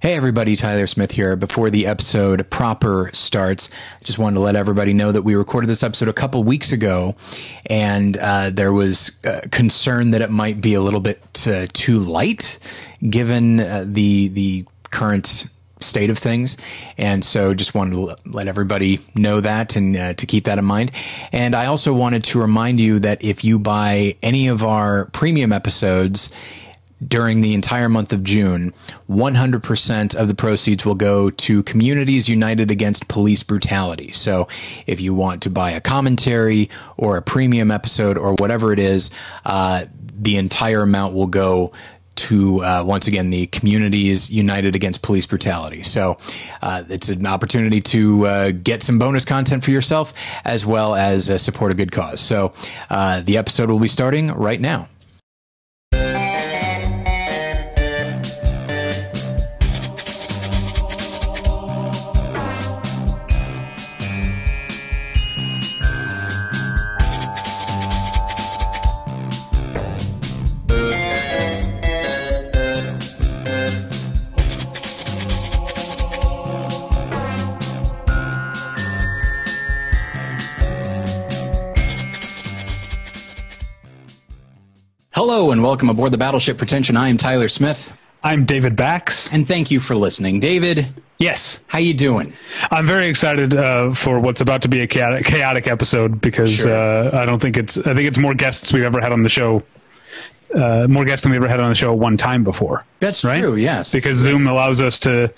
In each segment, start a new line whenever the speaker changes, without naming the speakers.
Hey everybody, Tyler Smith here. Before the episode proper starts, I just wanted to let everybody know that we recorded this episode a couple weeks ago, and uh, there was uh, concern that it might be a little bit uh, too light, given uh, the the current state of things. And so just wanted to let everybody know that and uh, to keep that in mind. And I also wanted to remind you that if you buy any of our premium episodes, during the entire month of June, 100% of the proceeds will go to Communities United Against Police Brutality. So if you want to buy a commentary or a premium episode or whatever it is, uh, the entire amount will go to uh, once again the communities united against police brutality. So uh, it's an opportunity to uh, get some bonus content for yourself as well as uh, support a good cause. So uh, the episode will be starting right now. Welcome aboard the Battleship Pretension. I am Tyler Smith.
I'm David Bax.
And thank you for listening. David,
Yes,
how you doing?
I'm very excited uh, for what's about to be a chaotic, chaotic episode because
Sure.
uh, I don't think it's I think it's more guests we've ever had on the show, uh, more guests than we ever had on the show one time before.
That's
Right?
true, yes.
Because Zoom allows us to.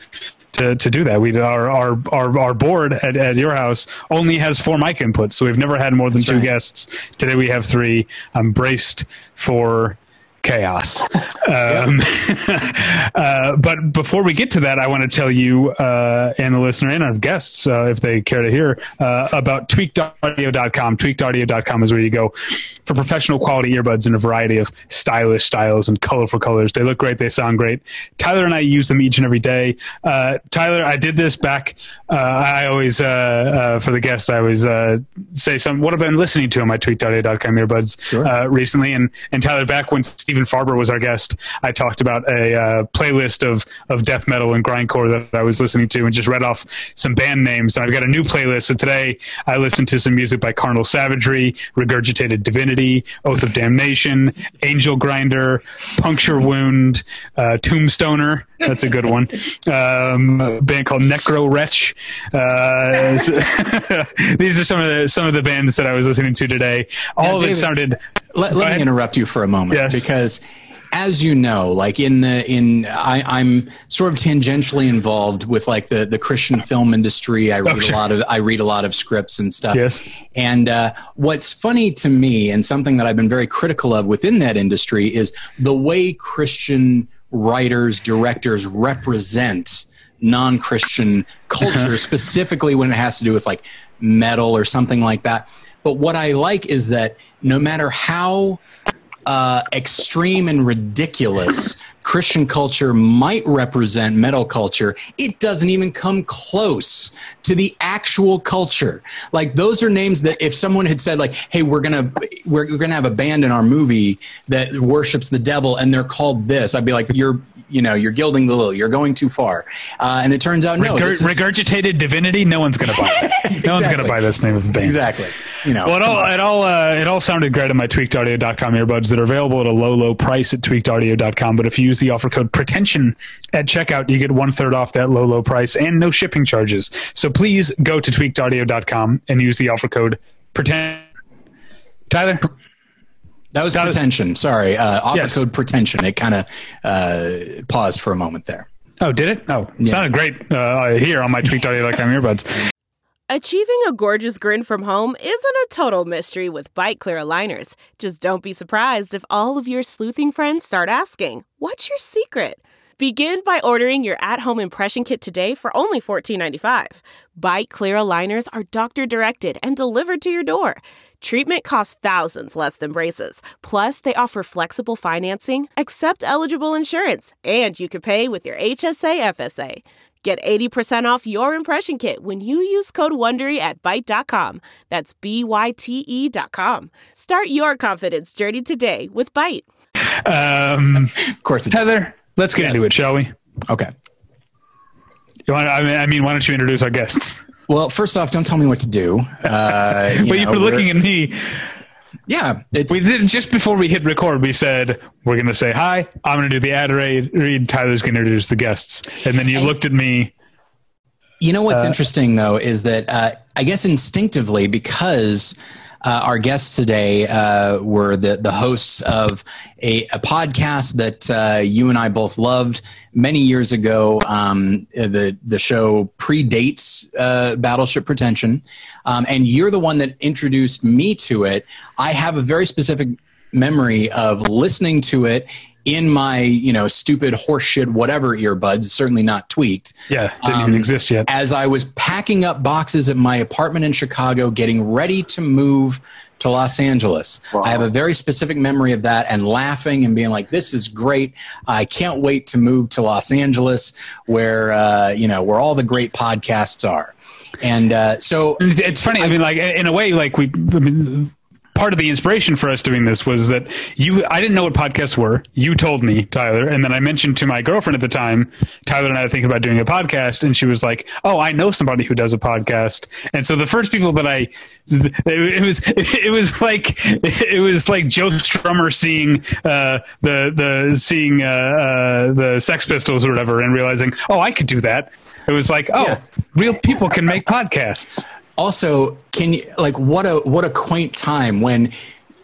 To, to do that, we our our our, our board at, at your house only has four mic inputs, so we've never had more than
That's
two
right.
guests. Today we have three. I'm braced for chaos. Um, uh, but before we get to that, I want to tell you uh, and the listener and our guests, uh, if they care to hear, uh, about tweakedaudio.com. Tweakedaudio.com is where you go for professional quality earbuds in a variety of stylish styles and colorful colors. They look great. They sound great. Tyler and I use them each and every day. Uh, Tyler, I did this back. Uh, I always, uh, uh, for the guests, I always uh, say some, what I've been listening to on my tweakedaudio.com earbuds
Sure.
uh, recently. And, and Tyler, back when Stephen Farber was our guest, I talked about a uh, playlist of, of death metal and grindcore that I was listening to and just read off some band names. And I've got a new playlist. So today I listened to some music by Carnal Savagery, Regurgitated Divinity, Oath of Damnation, Angel Grinder, Puncture Wound, uh, Tombstoner. That's a good one. Um, a band called Necrowretch. Uh, these are some of the some of the bands that I was listening to today. All
Now,
of it sounded.
let, let me
ahead.
interrupt you for a moment
Yes.
because as you know like in the in I, i'm sort of tangentially involved with like the the christian film industry i read
Oh, sure.
a lot of i read a lot of scripts and stuff
Yes.
and uh, what's funny to me and something that i've been very critical of within that industry is the way christian writers directors represent non-christian culture specifically when it has to do with like metal or something like that. But what i like is that no matter how uh, extreme and ridiculous Christian culture might represent metal culture, it doesn't even come close to the actual culture. Like those are names that if someone had said like, "Hey, we're gonna we're, gonna have a band in our movie that worships the devil and they're called this," I'd be like, "You're." You know, you're gilding the lily. You're going too far, uh, and it turns out no.
Regur-
is-
regurgitated divinity. No one's going to buy that. No one's going to buy this name of the band.
exactly. You know,
Well, it all it all uh, it all sounded great on my tweakedaudio.com earbuds that are available at a low low price at tweakedaudio.com. But if you use the offer code pretension at checkout, you get one third off that low low price and no shipping charges. So please go to tweakedaudio.com and use the offer code pretension. Tyler,
that was
that was-
pretension. Sorry, uh, offer
Yes.
code pretension. It kind of uh, paused for a moment there.
oh, did it? Oh, sounded great uh, here on my tweakedaudio.com earbuds.
Achieving a gorgeous grin from home isn't a total mystery with Byte Clear aligners. Just don't be surprised if all of your sleuthing friends start asking, What's your secret? Begin by ordering your at home impression kit today for only $14.95. Byte Clear aligners are doctor directed and delivered to your door. Treatment costs thousands less than braces. Plus, they offer flexible financing, accept eligible insurance, and you can pay with your HSA FSA. Get 80% off your impression kit when you use code WONDERY at Byte.com. That's B-Y-T-E dot com. Start your confidence journey today with Byte.
Um,
Of course, it
Heather, let's get
Yes.
into it, shall we?
Okay.
You want, I, mean, I mean, why don't you introduce our guests?
Well, first off, don't tell me what to do. Uh,
you but you were looking at me.
Yeah,
we did just before we hit record. We said we're going to say hi. I'm going to do the ad read. Tyler's going to introduce the guests, and then you and, looked at me.
You know what's uh, interesting though is that uh, I guess instinctively because uh, our guests today uh, were the, the hosts of a, a podcast that uh, you and I both loved many years ago. Um, the, the show predates uh, Battleship Pretension, um, and you're the one that introduced me to it. I have a very specific memory of listening to it in my you know stupid horseshit whatever earbuds certainly not tweaked.
Yeah didn't um, even exist yet.
as i was packing up boxes at my apartment in chicago getting ready to move to los angeles. Wow. i have a very specific memory of that and laughing and being like this is great. I can't wait to move to los angeles where uh, you know where all the great podcasts are. And uh, so
it's funny I, I mean like in a way like we I mean, part of the inspiration for us doing this was that you I didn't know what podcasts were. You told me, Tyler, and then I mentioned to my girlfriend at the time, Tyler and I were thinking about doing a podcast, and she was like, "Oh, I know somebody who does a podcast." And so the first people that I it, was it was like it was like Joe Strummer seeing uh, the the seeing uh, uh, the Sex Pistols or whatever and realizing, "Oh, I could do that." It was like, "Oh, yeah. real people can make podcasts."
Also can you like what a what a quaint time when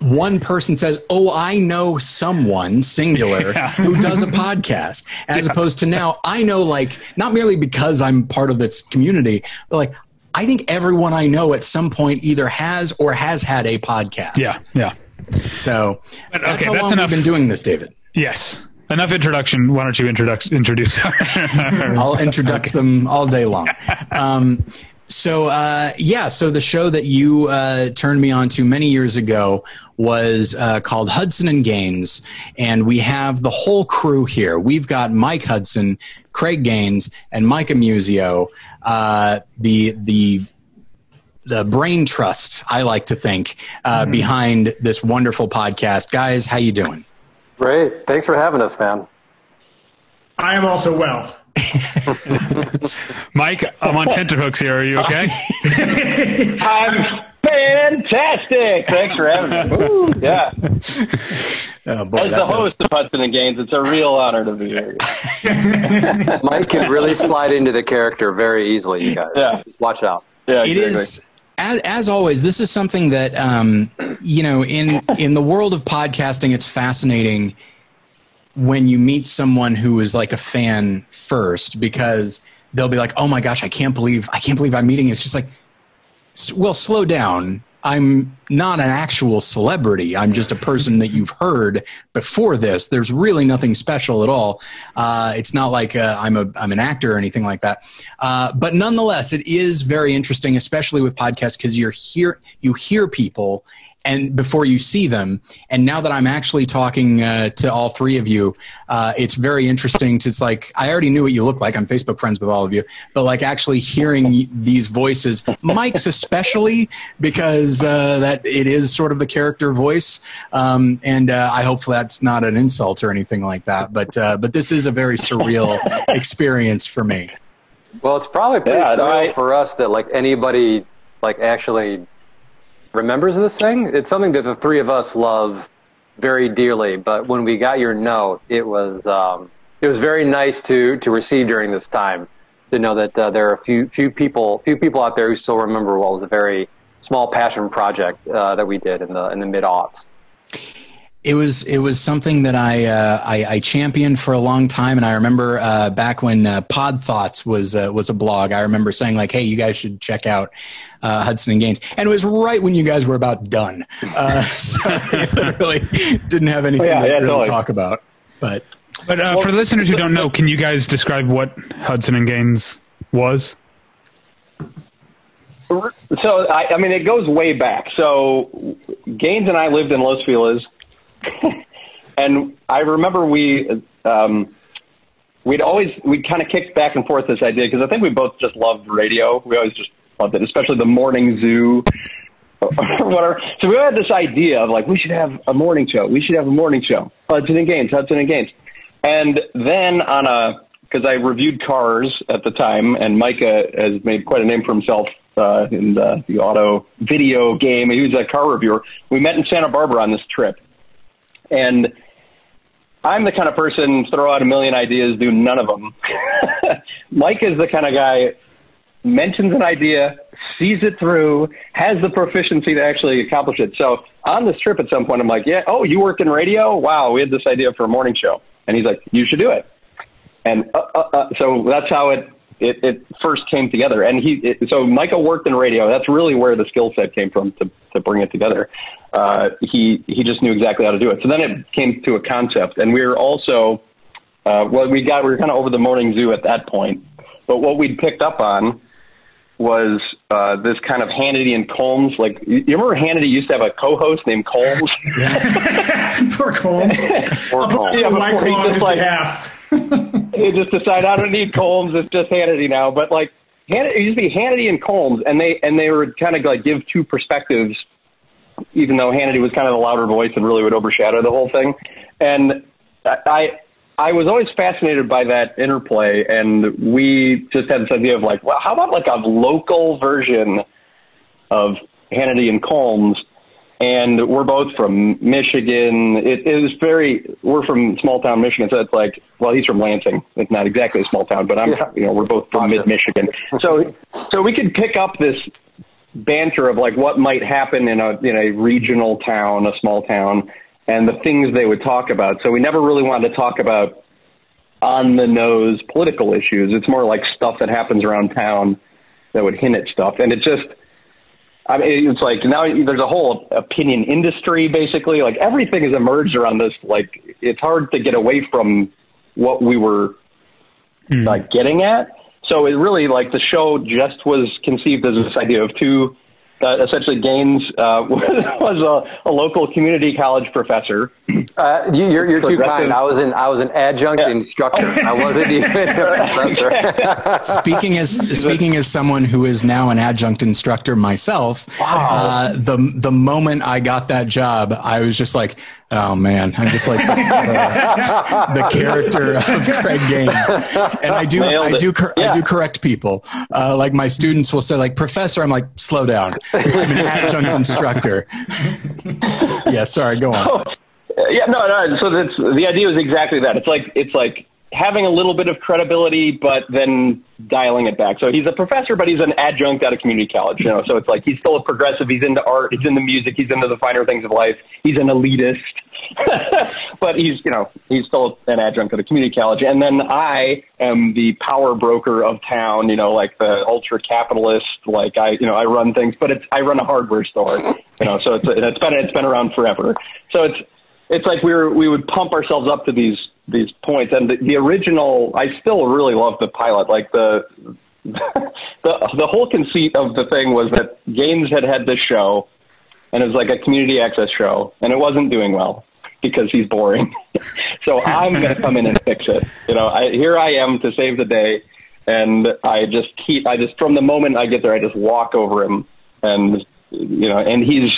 one person says, "Oh, I know someone singular yeah. who does a podcast," as yeah. opposed to now I know like not merely because I'm part of this community, but like I think everyone I know at some point either has or has had a podcast.
Yeah, yeah.
So but, that's how that's long enough. we've been doing this, David.
Yes. Enough introduction. Why don't you introduce introduce?
I'll introduce okay. them all day long. Um, so uh, yeah, so the show that you uh, turned me on to many years ago was uh, called Hudson and Gaines, and we have the whole crew here. We've got Mike Hudson, Craig Gaines, and Mike Amusio. Uh, the the the brain trust, I like to think, uh, mm-hmm. behind this wonderful podcast. Guys, how you doing?
Great. Thanks for having us, man.
I am also well.
Mike, I'm on tenterhooks here. Are you okay?
I'm fantastic. Thanks for having me. Ooh, yeah. Oh, boy, As the host a... of Hudson and Gaines, it's a real honor to be here.
Mike can really slide into the character very easily, you guys. Yeah. Watch out.
Yeah, exactly. It is as, as always, this is something that um, you know in in the world of podcasting. It's fascinating when you meet someone who is like a fan first because they'll be like, "Oh my gosh, I can't believe I can't believe I'm meeting you." It's just like, well, slow down. I'm not an actual celebrity. I'm just a person that you've heard before this. There's really nothing special at all. Uh, it's not like uh, I'm a I'm an actor or anything like that. Uh, but nonetheless, it is very interesting, especially with podcasts, because you're here you hear people and before you see them. And now that I'm actually talking uh, to all three of you, uh, it's very interesting. To, it's like I already knew what you look like. I'm Facebook friends with all of you, but like actually hearing these voices, Mike's especially because uh, that it is sort of the character voice. Um, and uh, I hope that's not an insult or anything like that. But uh, but this is a very surreal experience for me.
Well, it's probably pretty yeah, surreal for us that like anybody like actually remembers this thing. It's something that the three of us love very dearly. But when we got your note, it was um, it was very nice to to receive during this time to know that uh, there are a few few people few people out there who still remember what was a very small passion project uh, that we did in the in the mid aughts.
It was it was something that I, uh, I, I championed for a long time, and I remember uh, back when uh, Pod Thoughts was uh, was a blog. I remember saying like, "Hey, you guys should check out uh, Hudson and Gaines," and it was right when you guys were about done. Uh, so I literally didn't have anything oh, yeah, to yeah, really totally. talk about. But
but well, for the listeners who don't know, can you guys describe what Hudson and Gaines was?
So I, I mean, it goes way back. So Gaines and I lived in Los Feliz and I remember we um, we'd always we'd kind of kicked back and forth this idea because I think we both just loved radio. We always just loved it, especially the morning zoo or whatever. So we had this idea of like we should have a morning show. We should have a morning show. Hudson and Gaines, Hudson and Gaines. And then on a because I reviewed cars at the time, and Micah has made quite a name for himself uh, in the, the auto video game. He was a car reviewer. We met in Santa Barbara on this trip, and I'm the kind of person throw out a million ideas, do none of them. Mike is the kind of guy mentions an idea, sees it through, has the proficiency to actually accomplish it. So on this trip at some point, I'm like, yeah, oh, you work in radio? Wow, we had this idea for a morning show. And he's like, you should do it. And uh, uh, uh, so that's how it, it, it first came together. And he, it, so Michael worked in radio. That's really where the skill set came from to, to bring it together. Uh, he, he just knew exactly how to do it. So then it came to a concept. And we were also, uh, well, we got, we were kind of over the morning zoo at that point. But what we'd picked up on was uh, this kind of Hannity and Colmes. Like, you remember Hannity used to have a co-host named Colmes?
Poor Colmes.
Poor Colmes. Yeah, before he just like he just decided I don't need Colmes. It's just Hannity now. But like, Hannity, it used to be Hannity and Colmes, and they and they were kind of like give two perspectives, even though Hannity was kind of the louder voice and really would overshadow the whole thing. And I I was always fascinated by that interplay, and we just had this idea of like, well, how about like a local version of Hannity and Colmes? And we're both from Michigan. It, it was very. We're from small town Michigan, so it's like, well, he's from Lansing. It's not exactly a small town, but I'm, yeah. you know, we're both from mid Michigan. So, so we could pick up this banter of like what might happen in a in a regional town, a small town, and the things they would talk about. So we never really wanted to talk about on the nose political issues. It's more like stuff that happens around town that would hint at stuff. And it just, I mean, it's like now there's a whole opinion industry basically. Like everything has emerged around this. Like it's hard to get away from what we were mm. like getting at. So it really like the show just was conceived as this idea of two uh, essentially Gaines uh, was a, a, local community college professor.
Uh, you, are you're too kind. I was an I was an adjunct yeah. instructor. I wasn't even a professor.
speaking as speaking as someone who is now an adjunct instructor myself, wow. Uh, the the moment I got that job, I was just like, Oh man, I'm just like the, the, character of Craig Gaines, and I do, I do, yeah. I do correct people. Uh, like my students will say, like Professor, I'm like, slow down. I'm an adjunct instructor. yeah, sorry, go on.
Oh, yeah, no, no. So that's the idea is exactly that. It's like it's like having a little bit of credibility, but then dialing it back. So he's a professor, but he's an adjunct at a community college. You know, so it's like he's still a progressive. He's into art. He's into music. He's into the finer things of life. He's an elitist, but he's you know he's still an adjunct at a community college. And then I am the power broker of town. You know, like the ultra capitalist. Like I you know I run things, but it's I run a hardware store. You know, so it's it's been it's been around forever. So it's it's like we were we would pump ourselves up to these these points. And the, the original, I still really love the pilot. Like the the the whole conceit of the thing was that Gaines had had this show, and it was like a community access show, and it wasn't doing well because he's boring. so I'm going to come in and fix it. You know, I, here I am to save the day, and I just keep. I just from the moment I get there, I just walk over him, and you know, and he's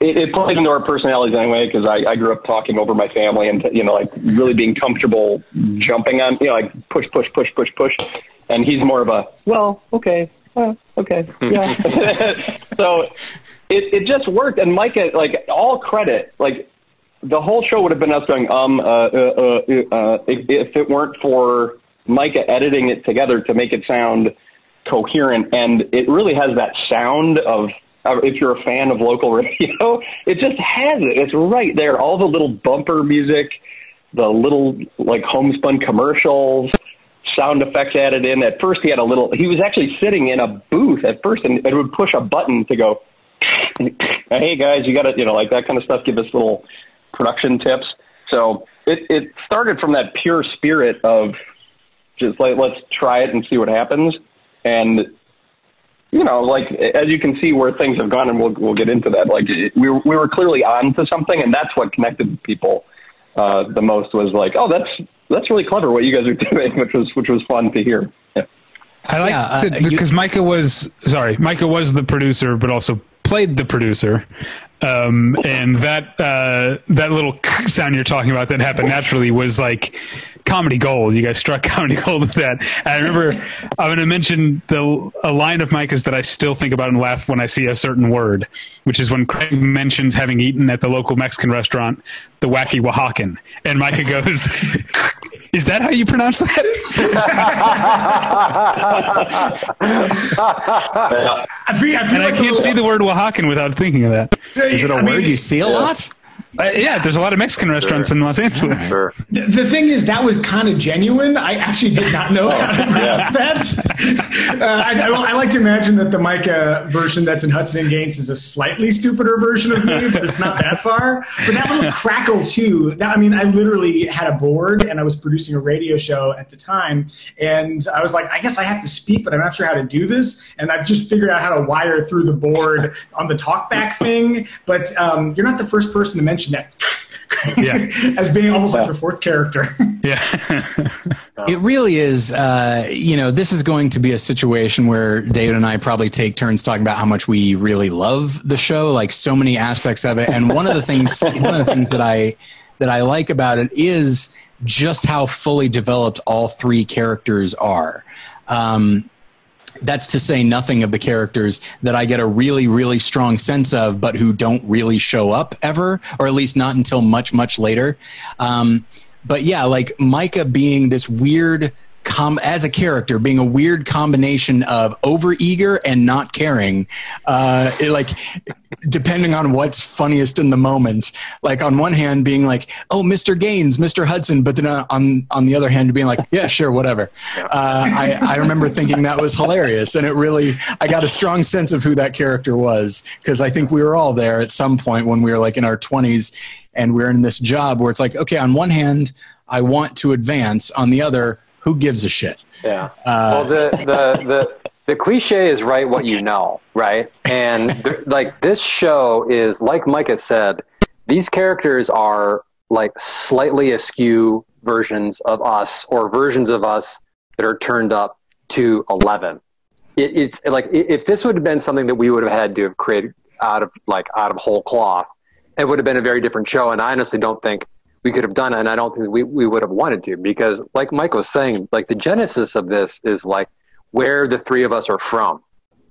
it, it plays into our personalities anyway because I, I grew up talking over my family and you know like really being comfortable jumping on you know like push push push push push. And he's more of a well okay well, okay. Yeah. So it it just worked. And Micah like all credit like the whole show would have been us going um uh, uh, uh, uh if, if it weren't for Micah editing it together to make it sound coherent. And it really has that sound of Uh, if you're a fan of local radio, it just has it. It's right there. All the little bumper music, the little like homespun commercials, sound effects added in. At first, he had a little. He was actually sitting in a booth at first, and it would push a button to go. Hey guys, you got to you know like that kind of stuff. Give us little production tips. So it it started from that pure spirit of just like let's try it and see what happens. And you know, like as you can see where things have gone, and we'll we'll get into that. Like we were, we were clearly on to something, and that's what connected people uh, the most. Was like, oh, that's that's really clever what you guys are doing, which was which was fun to hear. Yeah.
I like yeah, uh, because Micah was sorry, Micah was the producer, but also played the producer. Um, and that uh, that little sound you're talking about that happened naturally was like comedy gold. You guys struck comedy gold with that. And I remember I'm going to mention the a line of Micah's that I still think about and laugh when I see a certain word, which is when Craig mentions having eaten at the local Mexican restaurant the wacky Oaxacan, and Micah goes, "Is that how you pronounce that?"
I feel, I feel
and
like
I can't
the,
see the word Oaxacan without thinking of that.
Is it a
I
word
mean,
you see a lot?
Uh, yeah, there's a lot of Mexican restaurants in Los Angeles.
Sure.
The, the thing is, that was kind of genuine. I actually did not know how to pronounce that. Uh, I, I, I like to imagine that the Micah version that's in Hudson and Gaines is a slightly stupider version of me, but it's not that far. But that little crackle too. That, I mean, I literally had a board and I was producing a radio show at the time, and I was like, I guess I have to speak, but I'm not sure how to do this. And I've just figured out how to wire through the board on the talkback thing. But um, you're not the first person to mention that.
Yeah.
as being almost like the fourth character.
Yeah.
It really is. Uh, you know, this is going to be a situation where David and I probably take turns talking about how much we really love the show, like so many aspects of it. And one of the things, one of the things that I that I like about it is just how fully developed all three characters are. Um, that's to say nothing of the characters that I get a really, really strong sense of, but who don't really show up ever, or at least not until much, much later. Um, but yeah, like Micah being this weird com as a character being a weird combination of overeager and not caring uh it, like depending on what's funniest in the moment. Like on one hand being like oh mr gaines mr hudson but then uh, on on the other hand being like yeah sure whatever. Uh i i remember thinking that was hilarious and it really i got a strong sense of who that character was because i think we were all there at some point when we were like in our 20s and we're in this job where it's like okay on one hand i want to advance. On the other who gives a shit?
Yeah. Uh, well, the, the, the, the cliche is write what you know, right? And like this show is, like Micah said, these characters are like slightly askew versions of us or versions of us that are turned up to 11. It, it's like if this would have been something that we would have had to have created out of like out of whole cloth, it would have been a very different show. And I honestly don't think we could have done and i don't think we, we would have wanted to because like mike was saying like the genesis of this is like where the three of us are from.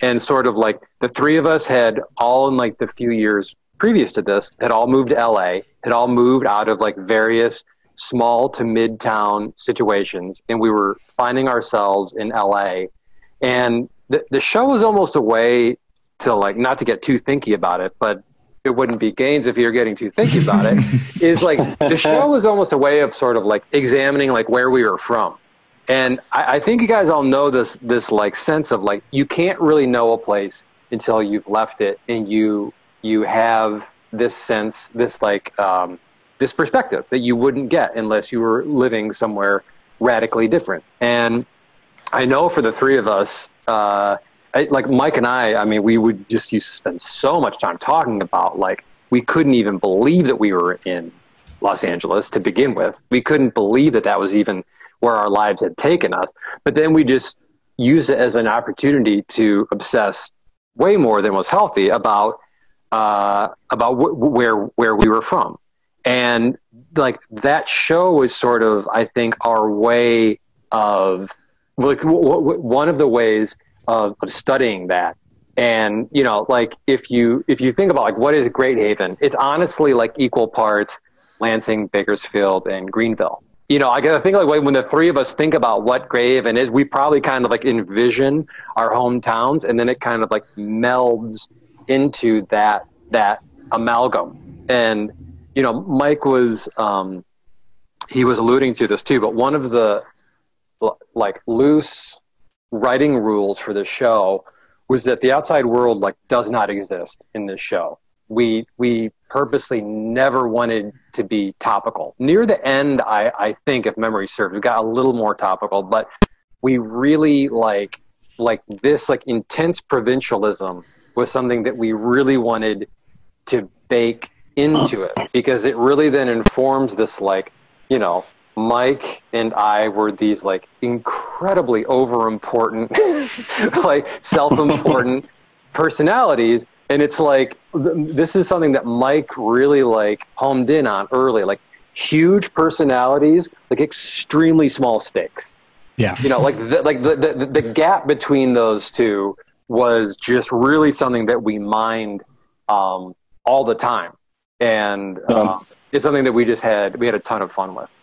And sort of like the three of us had all in like the few years previous to this had all moved to la had all moved out of like various small to midtown situations and we were finding ourselves in la and the, the show was almost a way to like not to get too thinky about it but it wouldn't be Gaines if you're getting too thinky about it is like the show was almost a way of sort of like examining like where we were from. And I, I, think you guys all know this this like sense of like you can't really know a place until you've left it and you you have this sense this like um, this perspective that you wouldn't get unless you were living somewhere radically different. And i know for the three of us uh, I, like Mike and I, I mean, we would just used to spend so much time talking about like we couldn't even believe that we were in Los Angeles to begin with. We couldn't believe that that was even where our lives had taken us. But then we just used it as an opportunity to obsess way more than was healthy about uh, about wh- where where we were from, and like that show was sort of I think our way of like w- w- one of the ways of, of studying that. And you know, like if you if you think about like what is Great Haven, it's honestly like equal parts Lansing, Bakersfield, and Greenville. You know, I gotta think like when the three of us think about what Great Haven is, we probably kind of like envision our hometowns, and then it kind of like melds into that that amalgam. And you know, Mike was um, he was alluding to this too, but one of the like loose writing rules for the show was that the outside world like does not exist in this show. We we purposely never wanted to be topical. Near the end, I, I think, if memory serves, we got a little more topical, but we really like like this like intense provincialism was something that we really wanted to bake into it because it really then informs this like you know Mike and I were these like incredibly over important, like self important personalities. And it's like this is something that Mike really like homed in on early, like huge personalities, like extremely small stakes.
Yeah,
you know, like the, like the, the the gap between those two was just really something that we mined um, all the time, and um, it's something that we just had we had a ton of fun with.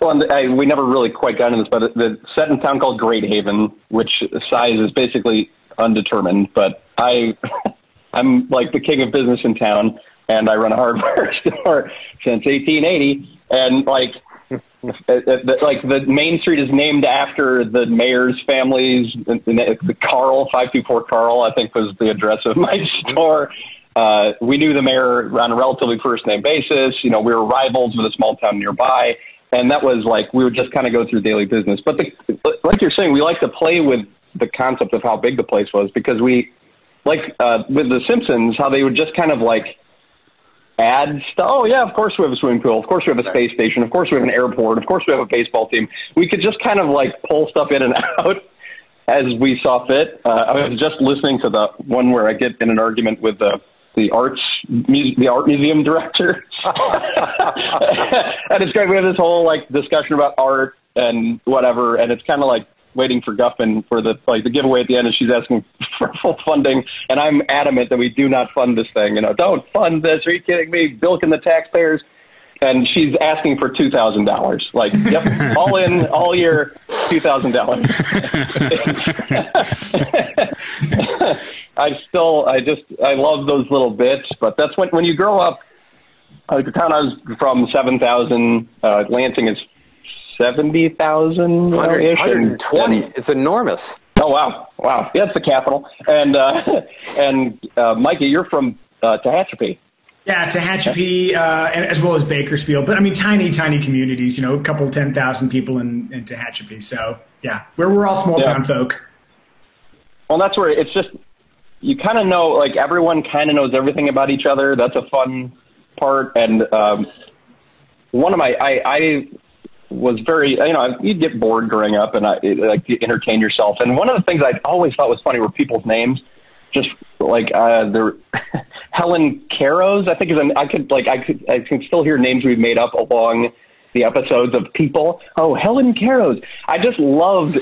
Well, I, we never really quite got into this, but the set in a town called Great Haven, which size is basically undetermined. But I, I'm like the king of business in town, and I run a hardware store since 1880, and like. like the main street is named after the mayor's families. The Carl five two four Carl, I think, was the address of my store. Uh, we knew the mayor on a relatively first name basis. You know, we were rivals with a small town nearby and that was like we would just kind of go through daily business. But the, like you're saying, we like to play with the concept of how big the place was because we like uh, with the Simpsons how they would just kind of like add stuff. Oh yeah, of course we have a swimming pool. Of course we have a space station. Of course we have an airport. Of course we have a baseball team. We could just kind of like pull stuff in and out as we saw fit. Uh, I was just listening to the one where I get in an argument with the the arts the art museum director, and it's great. We have this whole like discussion about art and whatever, and it's kind of like waiting for Guffman for the like the giveaway at the end, and she's asking for full funding, and I'm adamant that we do not fund this thing. You know, don't fund this. Are you kidding me? Bilking the taxpayers and she's asking for two thousand dollars. Like, yep, all in, all year, two thousand dollars. I still, I just, I love those little bits, but that's when when you grow up. Like the town I was from, seven thousand. Uh, Lansing is seventy thousand.
120. It's enormous.
Oh wow, wow! Yeah, it's the capital. And uh, and uh, Mikey, you're from uh, Tehachapi.
Yeah, Tehachapi, uh, as well as Bakersfield. But I mean, tiny, tiny communities. You know, a couple ten thousand people in, in Tehachapi. So yeah, we're we're all small town folk.
Well, that's where it's just you kind of know, like everyone kind of knows everything about each other. That's a fun part. And um, one of my, I, I was very, you know, you'd get bored growing up, and I like to entertain yourself. And one of the things I always thought was funny were people's names just like uh the Helen Caros, I think is an I could like I could I can still hear names we've made up along the episodes of people. Oh, Helen Caros. I just loved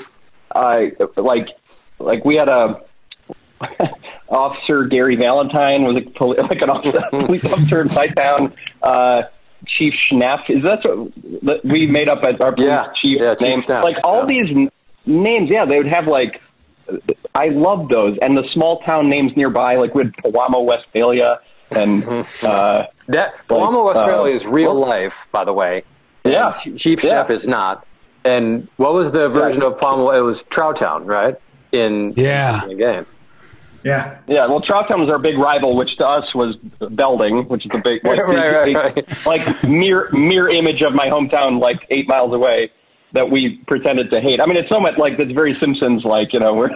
uh like like we had a officer Gary Valentine was a poli- like an officer, police officer in my town. Uh Chief Schneff is that what we made up as our police
yeah,
chief
yeah,
name?
Chief
like all
yeah.
these names, yeah, they would have like I love those, and the small town names nearby, like with Pewamo, Westphalia, and uh,
that Pewamo, Westphalia uh, is real life, by the way.
Yeah,
Chief Chef is not. And what was the version yeah. of Pewamo? It was Trout Town, right? In
yeah
in Gaines.
Yeah.
Yeah. Well, Trout Town was our big rival, which to us was Belding, which is the big, like,
right,
big,
right,
big, right. like mirror mirror image of my hometown, like eight miles away that we pretended to hate. I mean, it's so much like it's very Simpsons like, you know, where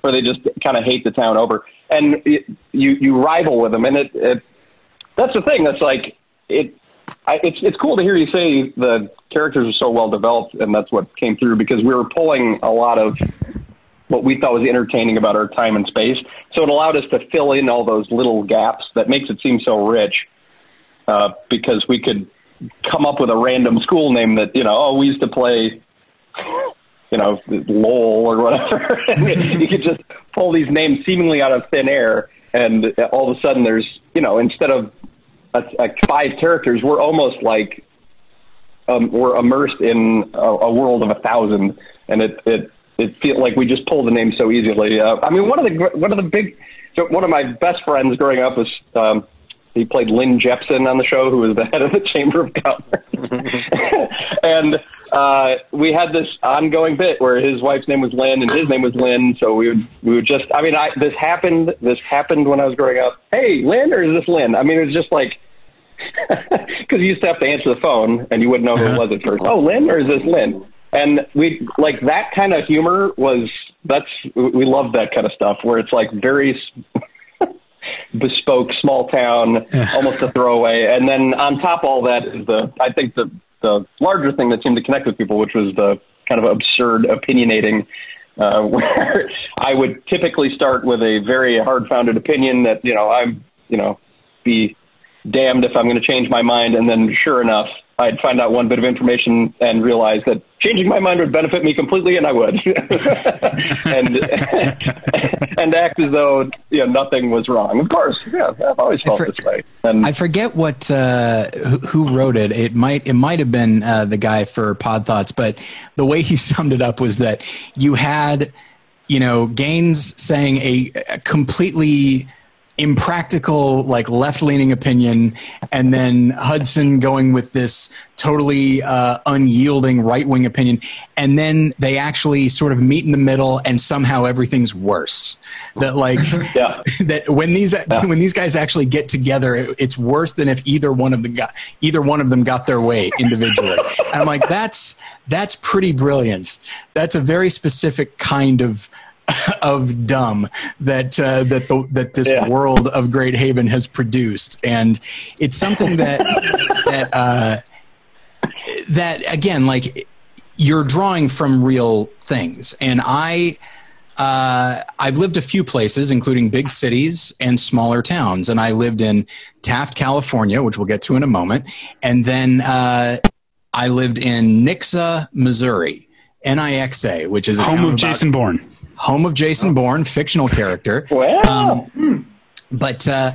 where they just kind of hate the town over, and it, you you rival with them, and it, it that's the thing. That's like it. I, it's it's cool to hear you say the characters are so well developed, and that's what came through because we were pulling a lot of what we thought was entertaining about our time and space. So it allowed us to fill in all those little gaps that makes it seem so rich. Uh, because we could come up with a random school name that you know oh we used to play you know Lowell or whatever. You could just pull these names seemingly out of thin air and all of a sudden there's you know instead of a, a five characters we're almost like um, we're immersed in a, a world of a thousand and it it it feels like we just pull the name so easily. Uh, I mean one of the one of the big so one of my best friends growing up was um, he played Lynn Jepson on the show, who was the head of the Chamber of Commerce. and uh, we had this ongoing bit where his wife's name was Lynn and his name was Lynn. So we would we would just I mean I this happened this happened when I was growing up. Hey, Lynn or is this Lynn? I mean it was just like because you used to have to answer the phone and you wouldn't know who it was at first. Oh, Lynn or is this Lynn? And we like that kind of humor was that's we love that kind of stuff where it's like very bespoke small town, almost a throwaway. And then on top of all that is the I think the the larger thing that seemed to connect with people, which was the kind of absurd opinionating uh, where I would typically start with a very hard-founded opinion that you know I'm you know be damned if I'm going to change my mind, and then sure enough, I'd find out one bit of information and realize that changing my mind would benefit me completely, and I would, and and act as though you know nothing was wrong. Of course, yeah, I've always felt for, this way.
And I forget what uh, who, wrote it. It might it might have been uh, the guy for Pod Thoughts, but the way he summed it up was that you had you know Gaines saying a, a completely impractical, like left leaning opinion, and then Hudson going with this totally uh, unyielding right wing opinion, and then they actually sort of meet in the middle, and somehow everything's worse. That like yeah. that when these yeah. when these guys actually get together, it, it's worse than if either one of the got either one of them got their way individually. and I'm like, that's that's pretty brilliant. That's a very specific kind of of dumb that uh, that the, that this yeah. world of Great Haven has produced, and it's something that that uh, that again, like you're drawing from real things, and I. Uh, I've lived a few places, including big cities and smaller towns. And I lived in Taft, California, which we'll get to in a moment. And then uh, I lived in Nixa, Missouri, N I X A, which is a
home
of
Jason Bourne
home of Jason Bourne, fictional character.
Wow. Um,
but uh,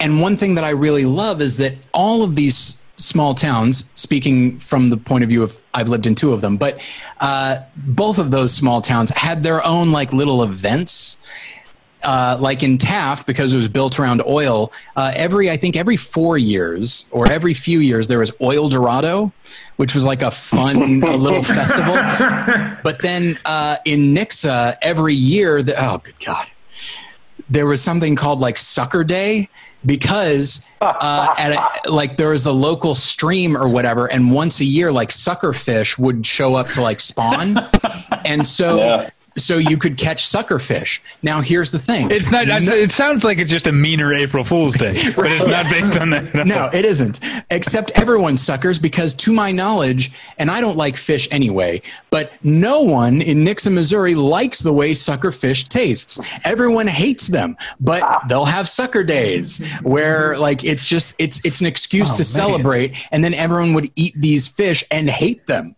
and one thing that I really love is that all of these small towns, speaking from the point of view of I've lived in two of them, but uh, both of those small towns had their own like little events uh, like in Taft, because it was built around oil, uh, every I think every four years or every few years there was Oildorado, which was like a fun a little festival. But then uh, in Nixa, every year, the, oh good god, there was something called like Sucker Day because uh, at a, like there was a local stream or whatever, and once a year, like sucker fish would show up to like spawn, and so. Yeah so you could catch suckerfish. Now, here's the thing:
it's not. No, it sounds like it's just a meaner April Fool's Day, but it's not based on that.
No. no, it isn't. Except everyone suckers, because to my knowledge, and I don't like fish anyway, but no one in Nixa, Missouri, likes the way suckerfish tastes. Everyone hates them, but they'll have sucker days where, like, it's just it's it's an excuse oh, to man. celebrate, and then everyone would eat these fish and hate them,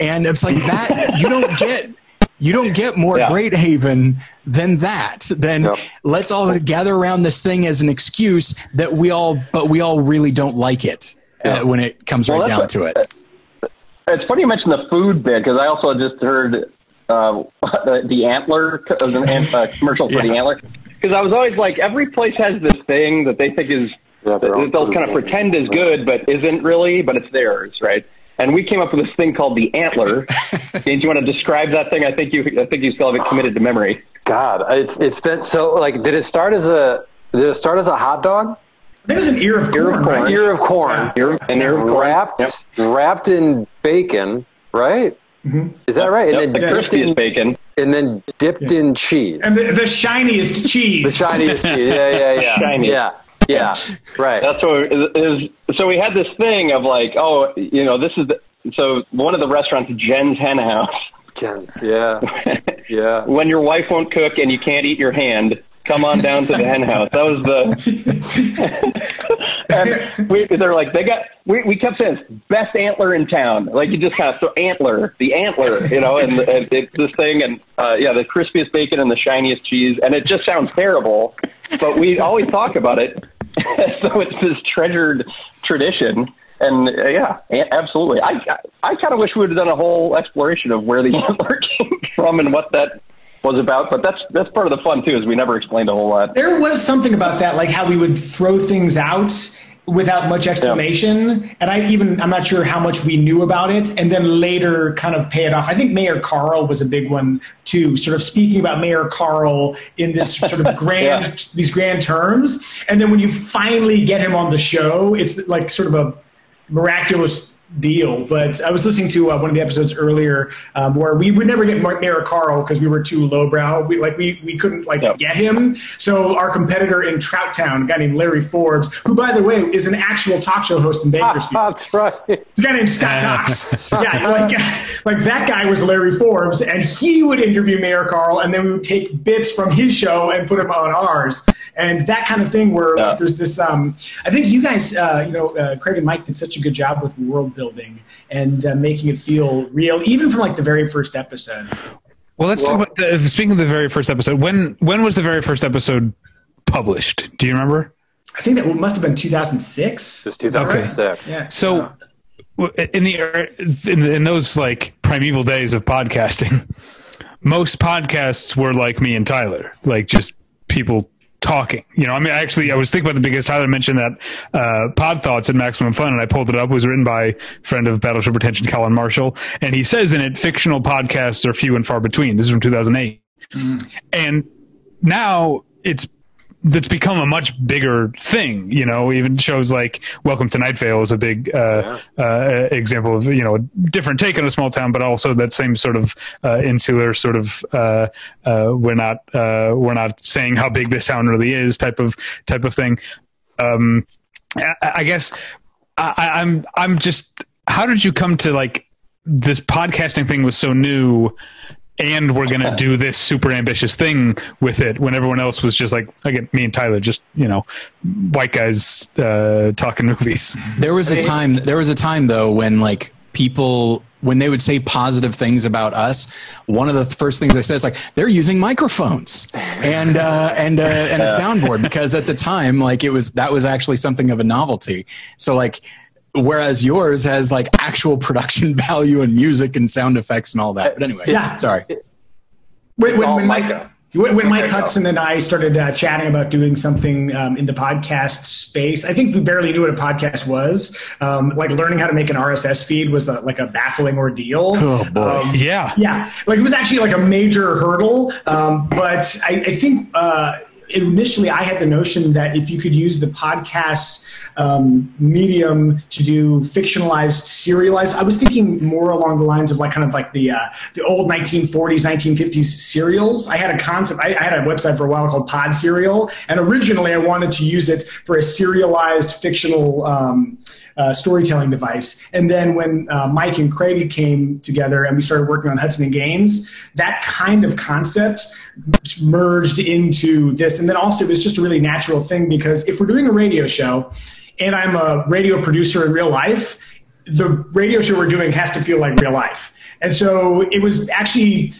and it's like that. You don't get you don't get more yeah. Great Haven than that. Then yep. let's all gather around this thing as an excuse that we all, but we all really don't like it uh, when it comes well, right down to it.
It's funny you mentioned the food bit because I also just heard uh, the, the antler, the uh, commercial for yeah. the antler. Because I was always like, every place has this thing that they think is yeah, they'll kind of pretend is good, but isn't really, but it's theirs, right? And we came up with this thing called the antler. Do you want to describe that thing? I think you, I think you still have it committed to memory.
God, it's it's been so like. Did it start as a did it start as a hot dog?
There's an ear of corn. Ear of corn.
Right? Ear of corn. Yeah.
Ear, an ear of corn.
Wrapped, yep. wrapped in bacon, right? Mm-hmm. Is that right?
Yep. And then the crispiest bacon.
And then dipped yeah. in cheese.
And the, the shiniest cheese.
The shiniest cheese. Yeah, yeah, yeah. yeah. Yeah, right.
That's what it is. So we had this thing of like, oh, you know, this is the, so one of the restaurants, Jen's Hen House.
Jen's, yeah, yeah.
when your wife won't cook and you can't eat your hand, come on down to the hen house. That was the. and we, they're like, they got. We, we kept saying best antler in town. Like you just kind of throw antler, the antler, you know, and, and it's this thing, and uh, yeah, the crispiest bacon and the shiniest cheese, and it just sounds terrible, but we always talk about it. so it's this treasured tradition. And uh, yeah, absolutely. I I kind of wish we would have done a whole exploration of where the antler came from and what that was about. But that's that's part of the fun too, is we never explained a whole lot.
There was something about that, like how we would throw things out without much explanation. Yeah. And I even I'm not sure how much we knew about it, and then later kind of pay it off. I think Mayor Carl was a big one too, sort of speaking about Mayor Carl in this sort of grand yeah. these grand terms. And then when you finally get him on the show, it's like sort of a miraculous deal. But I was listening to uh, one of the episodes earlier um, where we would never get Mayor Carl because we were too lowbrow. We like we we couldn't like yep. get him. So our competitor in Trout Town, a guy named Larry Forbes, who by the way is an actual talk show host in Bakersfield.
That's right.
It's a guy named Scott Knox. yeah, like like that guy was Larry Forbes, and he would interview Mayor Carl, and then we would take bits from his show and put them on ours, and that kind of thing. Where yeah. there's this. Um, I think you guys, uh, you know, uh, Craig and Mike did such a good job with world building and uh, making it feel real, even from like the very first episode.
Well, let's well, talk about the, speaking of the very first episode. When when was the very first episode published? Do you remember?
I think that must have been 2006.
It's 2006.
Okay. Yeah.
So in the in, in those like primeval days of podcasting, most podcasts were like me and Tyler, like just people talking. You know, I mean, actually, I was thinking about it because Tyler mentioned that uh, Pod Thoughts and Maximum Fun, and I pulled it up. It was written by friend of Battleship Pretension, Colin Marshall, and he says in it, fictional podcasts are few and far between. This is from 2008, mm. and now it's that's become a much bigger thing. You know, even shows like Welcome to Night Vale is a big uh, yeah. uh, example of you know a different take on a small town, but also that same sort of uh, insular sort of uh, uh, we're not uh, we're not saying how big this town really is type of type of thing. Um, I, I guess I, I'm I'm just how did you come to like this podcasting thing was so new and we're going to do this super ambitious thing with it when everyone else was just like again me and tyler just you know white guys uh, talking movies.
There was a time there was a time though when like people when they would say positive things about us, one of the first things I said is like they're using microphones. And uh, and uh, and a soundboard because at the time like it was that was actually something of a novelty. So like whereas yours has like actual production value and music and sound effects and all that. But anyway, yeah, sorry.
When, when, when Mike, when Mike Hudson and I started uh, chatting about doing something um, in the podcast space, I think we barely knew what a podcast was. Um, like learning how to make an RSS feed was the, like a baffling ordeal.
Oh boy!
Um, yeah,
yeah. Like it was actually like a major hurdle. Um, but I, I think uh, initially I had the notion that if you could use the podcast um, medium to do fictionalized, serialized, I was thinking more along the lines of like kind of like the uh, the old 1940s, 1950s serials. I had a concept. I, I, had a website for a while called Pod Serial, and originally I wanted to use it for a serialized fictional. Um, uh, storytelling device. And then when uh, Mike and Craig came together and we started working on Hudson and Gaines, that kind of concept merged into this. And then also it was just a really natural thing because if we're doing a radio show and I'm a radio producer in real life, the radio show we're doing has to feel like real life. And so it was actually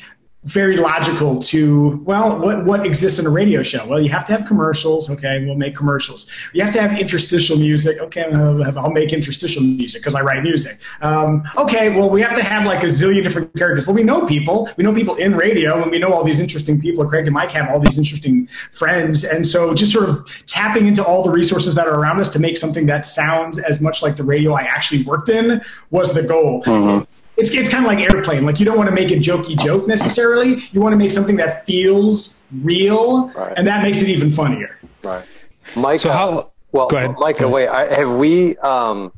very logical to well what what exists in a radio show? Well you have to have commercials. Okay we'll make commercials. You have to have interstitial music. Okay i'll, make interstitial music because i write music. Um, okay well we have to have like a zillion different characters. Well we know people. We know people in radio and we know all these interesting people. Craig and mike have all these interesting friends. And so just sort of tapping into all the resources that are around us to make something that sounds as much like the radio i actually worked in was the goal. Mm-hmm it's, it's kind of like airplane. Like you don't want to make a jokey joke necessarily. You want to make something that feels real, right. and that makes it even funnier.
Right. Mike.
So how?
Well. Mike. Wait. I, have we um,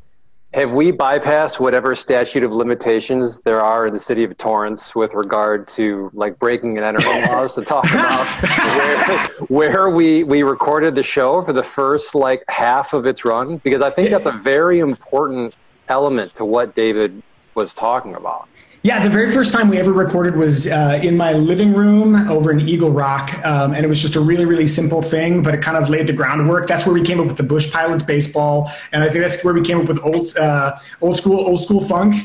have we bypassed whatever statute of limitations there are in the city of Torrance with regard to like breaking and entering laws to talk about where, where we we recorded the show for the first like half of its run? Because I think that's a very important element to what David was talking about.
Yeah, the very first time we ever recorded was uh, in my living room over in Eagle Rock, um, and it was just a really, really simple thing, but it kind of laid the groundwork. That's where we came up with the Bush Pilots baseball, and I think that's where we came up with old, uh, old school, old school funk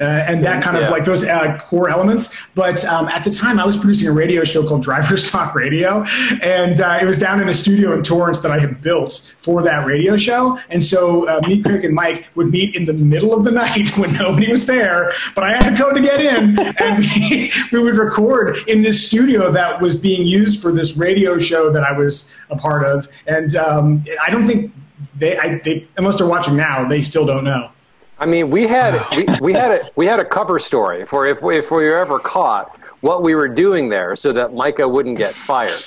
uh, and that kind of like those uh, core elements. But um, at the time, I was producing a radio show called Drivers Talk Radio, and uh, it was down in a studio in Torrance that I had built for that radio show. And so uh, me, Craig, and Mike would meet in the middle of the night when nobody was there, but I had the code to get in, and we, we would record in this studio that was being used for this radio show that I was a part of. And um, I don't think they, I, they, unless they're watching now, they still don't know.
I mean, we had we, we had a we had a cover story for if if we were ever caught what we were doing there, so that Micah wouldn't get fired.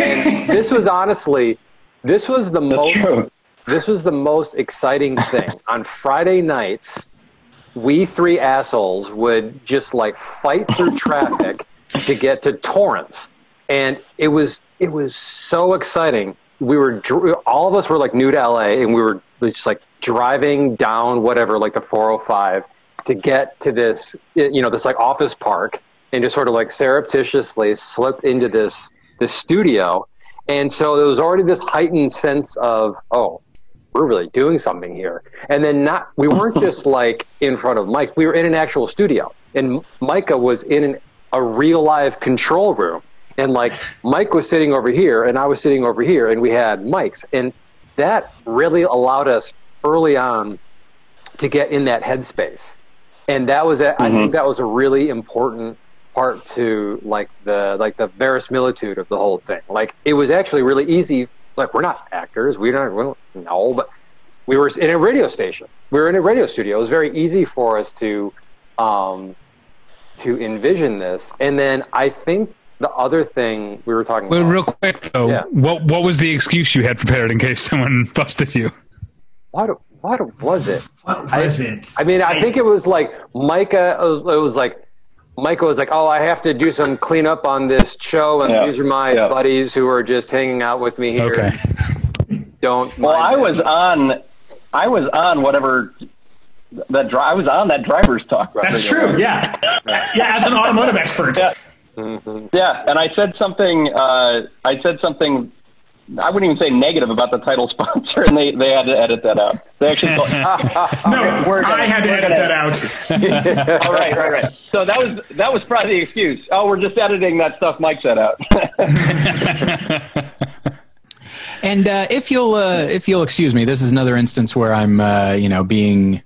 And this was honestly, this was the That's most true. this was the most exciting thing on Friday nights. we three assholes would just like fight through traffic to get to Torrance, and it was it was so exciting. We were all of us were like new to LA, and we were just like driving down whatever like the 405 to get to this you know this like office park and just sort of like surreptitiously slip into this this studio. And so there was already this heightened sense of oh we're really doing something here. And then not we weren't just like in front of mike. We were in an actual studio. And micah was in an, a real live control room. And like mike was sitting over here and i was sitting over here and we had mics. And that really allowed us early on to get in that headspace and that was a, mm-hmm. I think mm-hmm. that was a really important part to like the like the verisimilitude of the whole thing. Like it was actually really easy. Like we're not actors, we don't, we don't know, but we were in a radio station. We were in a radio studio. It was very easy for us to um, to envision this. And then I think the other thing we were talking
well,
about.
real quick though, yeah. what what was the excuse you had prepared in case someone busted you?
What what was it?
What was I, it?
I mean, I, I think it was like Micah. It was, it was like Micah was like, "Oh, I have to do some cleanup on this show, and yeah. these are my yeah. buddies who are just hanging out with me here.
Okay.
Don't."
Well, I was on, I was on whatever that dri- I was on that driver's talk.
That's true. Yeah, yeah. As an automotive expert.
Yeah. Mm-hmm. Yeah, and I said something. Uh, I said something I wouldn't even say negative about the title sponsor, and they, they had to edit that out. They actually told,
no, we're gonna, I had to edit gonna, that out.
All right, right, right. So that was that was probably the excuse. Oh, we're just editing that stuff Mike said out.
and uh, if you'll uh, if you'll excuse me, this is another instance where I'm uh, you know being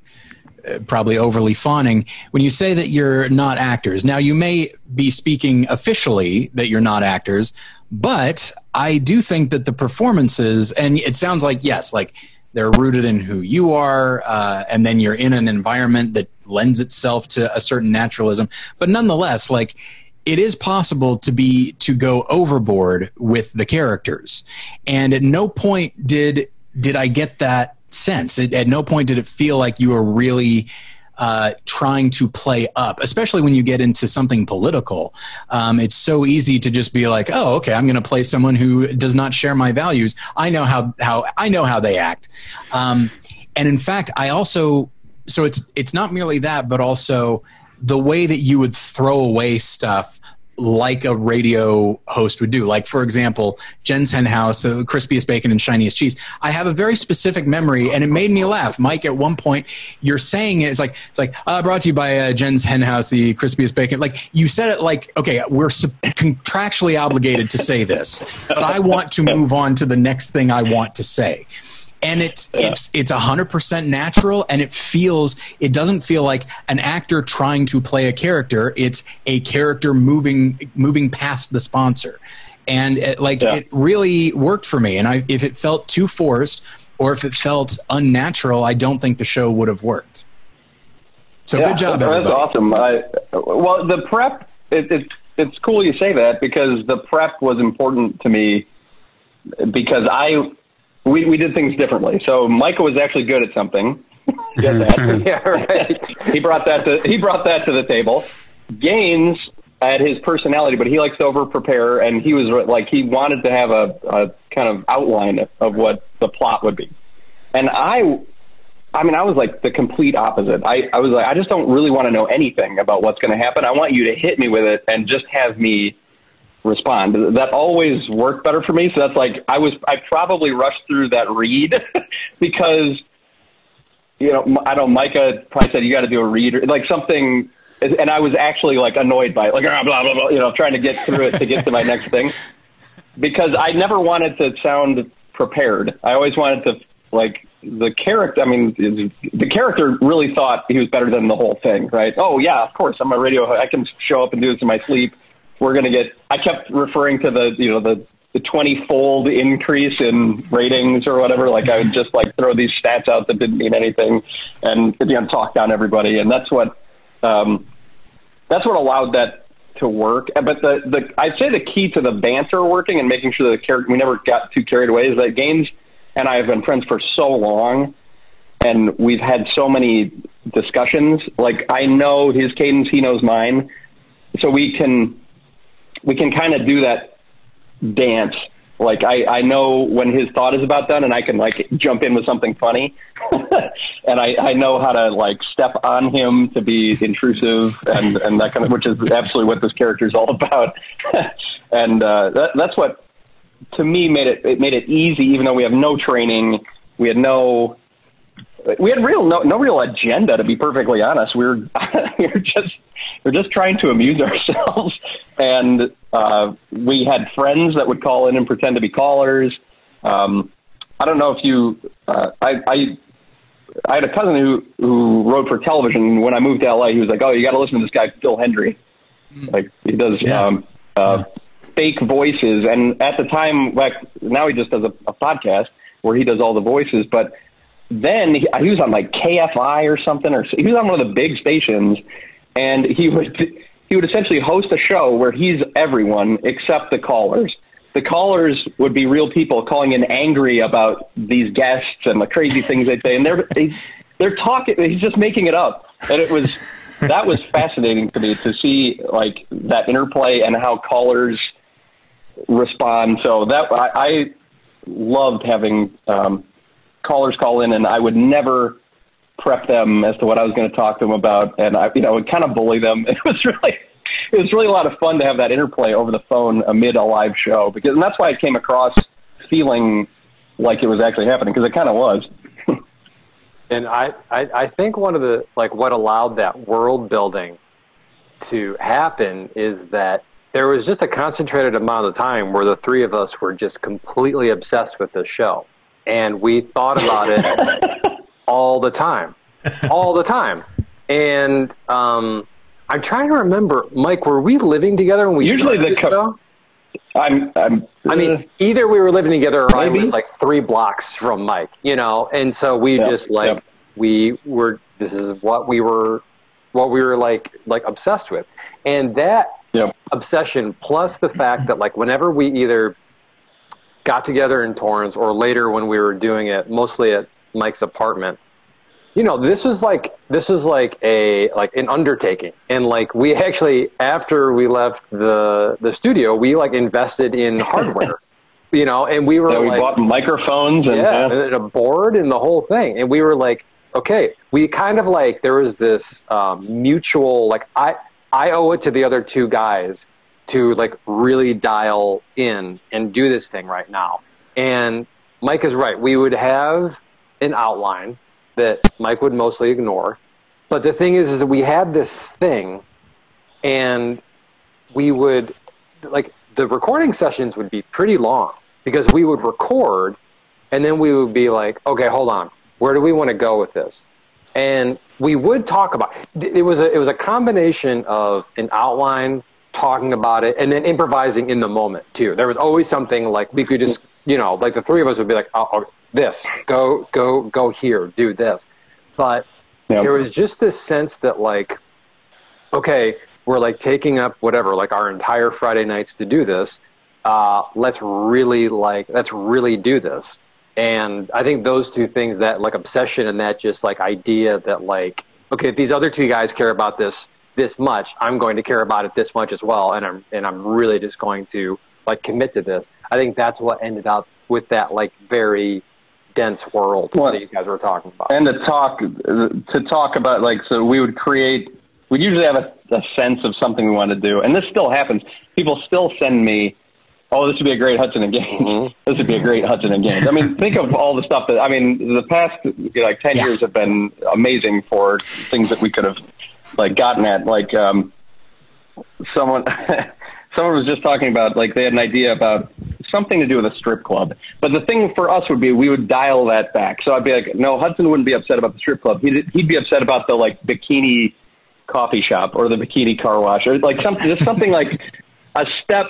uh, probably overly fawning when you say that you're not actors. Now you may be speaking officially that you're not actors, but I do think that the performances, and it sounds like, yes, like they're rooted in who you are, uh, and then you're in an environment that lends itself to a certain naturalism. But nonetheless, like, it is possible to be to go overboard with the characters and at no point did did i get that sense it, at no point did it feel like you were really uh, trying to play up, especially when you get into something political. Um, it's so easy to just be like, "Oh, okay, I'm going to play someone who does not share my values. I know how how I know how they act." Um, and in fact, I also so it's it's not merely that, but also the way that you would throw away stuff like a radio host would do. Like, for example, Jen's Hen House, the crispiest bacon and shiniest cheese. I have a very specific memory, and it made me laugh. Mike, at one point, you're saying it, it's like it's like uh, brought to you by uh, Jen's Hen House, the crispiest bacon. Like you said it like, okay, we're sub- contractually obligated to say this, but I want to move on to the next thing I want to say and it's yeah. it's it's hundred percent natural, and it feels it doesn't feel like an actor trying to play a character. It's a character moving moving past the sponsor, and it, like yeah. it really worked for me. And I, if it felt too forced or if it felt unnatural, I don't think the show would have worked. So yeah, good job,
that's,
everybody.
Awesome. I, well, the prep it, it, it's cool you say that because the prep was important to me because I we, we did things differently. So Michael was actually good at something.
yeah, right.
he brought that to he brought that to the table. Gaines had his personality, but he likes to over prepare, and he was like he wanted to have a, a kind of outline of what the plot would be. And I, I mean, I was like the complete opposite. I, I was like, I just don't really want to know anything about what's going to happen. I want you to hit me with it and just have me respond. That always worked better for me. So that's like I was I probably rushed through that read because you know I don't Micah probably said you got to do a read or like something, and I was actually like annoyed by it, like ah, blah blah blah, you know, trying to get through it to get to my next thing because I never wanted to sound prepared. I always wanted to like the character. I mean, the character really thought he was better than the whole thing, right? Oh yeah, of course, I'm a radio. I can show up and do this in my sleep we're going to get. I kept referring to the you know the the 20 fold increase in ratings or whatever. Like I would just like throw these stats out that didn't mean anything and you know talk down everybody. And that's what um, that's what allowed that to work. But the the I'd say the key to the banter working and making sure that the character we never got too carried away is that Gaines and I have been friends for so long and we've had so many discussions. Like I know his cadence, he knows mine, so we can we can kind of do that dance. Like I, I know when his thought is about done, and I can like jump in with something funny, and I, I know how to like step on him to be intrusive and and that kind of, which is absolutely what this character is all about. and uh, that, that's what to me made it it made it easy, even though we have no training, we had no we had real no, no real agenda to be perfectly honest. We were we were just we are just trying to amuse ourselves, and uh, we had friends that would call in and pretend to be callers. Um, I don't know if you uh, I, I I had a cousin who who wrote for television. When I moved to LA, he was like, "Oh, you got to listen to this guy Phil Hendrie. Like he does yeah. um, uh, fake voices." And at the time, like now, he just does a, a podcast where he does all the voices. But then he, he was on like KFI or something, or he was on one of the big stations, and he would he would essentially host a show where he's everyone except the callers. The callers would be real people calling in angry about these guests and the crazy things they say, and they're they, they're talking. He's just making it up, and it was that was fascinating to me to see like that interplay and how callers respond. So that I, I loved having um, callers call in, and I would never prep them as to what I was going to talk to them about, and I, you know, would kind of bully them. It was really, it was really a lot of fun to have that interplay over the phone amid a live show because, and that's why it came across feeling like it was actually happening because it kind of was.
and I, I, I think one of the like what allowed that world building to happen is that there was just a concentrated amount of time where the three of us were just completely obsessed with this show and we thought about it all the time, all the time. And um, I'm trying to remember, Mike. Were we living together when we
usually the co- I'm, I'm,
I mean, uh, either we were living together or maybe? I lived like three blocks from Mike, you know, and so we just like we were. This is what we were, what we were like, like obsessed with, and that obsession plus the fact that like whenever we either got together in Torrance or later when we were doing it mostly at Mike's apartment. You know, this was like this was like a like an undertaking, and like we actually after we left the the studio, we like invested in hardware. you know, and we were
yeah, we
like,
bought microphones and,
yeah, and a board and the whole thing, and we were like, okay, we kind of like there was this um, mutual like I I owe it to the other two guys to like really dial in and do this thing right now. And Mike is right. We would have an outline that Mike would mostly ignore. But the thing is, is that we had this thing and we would like the recording sessions would be pretty long because we would record and then we would be like, okay, hold on. Where do we want to go with this? And we would talk about it was a it was a combination of an outline talking about it and then improvising in the moment too. There was always something like we could just, you know, like the three of us would be like, oh, this, go, go, go here, do this. But yep. there was just this sense that like, okay, we're like taking up whatever, like our entire Friday nights to do this. Uh, let's really like, let's really do this. And I think those two things, that like obsession and that just like idea that like, okay, if these other two guys care about this, this much, I'm going to care about it this much as well, and I'm and I'm really just going to like commit to this. I think that's what ended up with that like very dense world well, that you guys were talking about.
And to talk to talk about like so we would create. we'd usually have a, a sense of something we want to do, and this still happens. People still send me oh, this would be a great Hudson and Gaines. Mm-hmm. This would be a great Hudson and Gaines. I mean, think of all the stuff that, I mean, the past, you know, like 10 yeah. years have been amazing for things that we could have like gotten at. Like um, someone someone was just talking about like they had an idea about something to do with a strip club. But the thing for us would be we would dial that back. So I'd be like, no, Hudson wouldn't be upset about the strip club. He'd he'd be upset about the like bikini coffee shop or the bikini car wash or like something just something like a step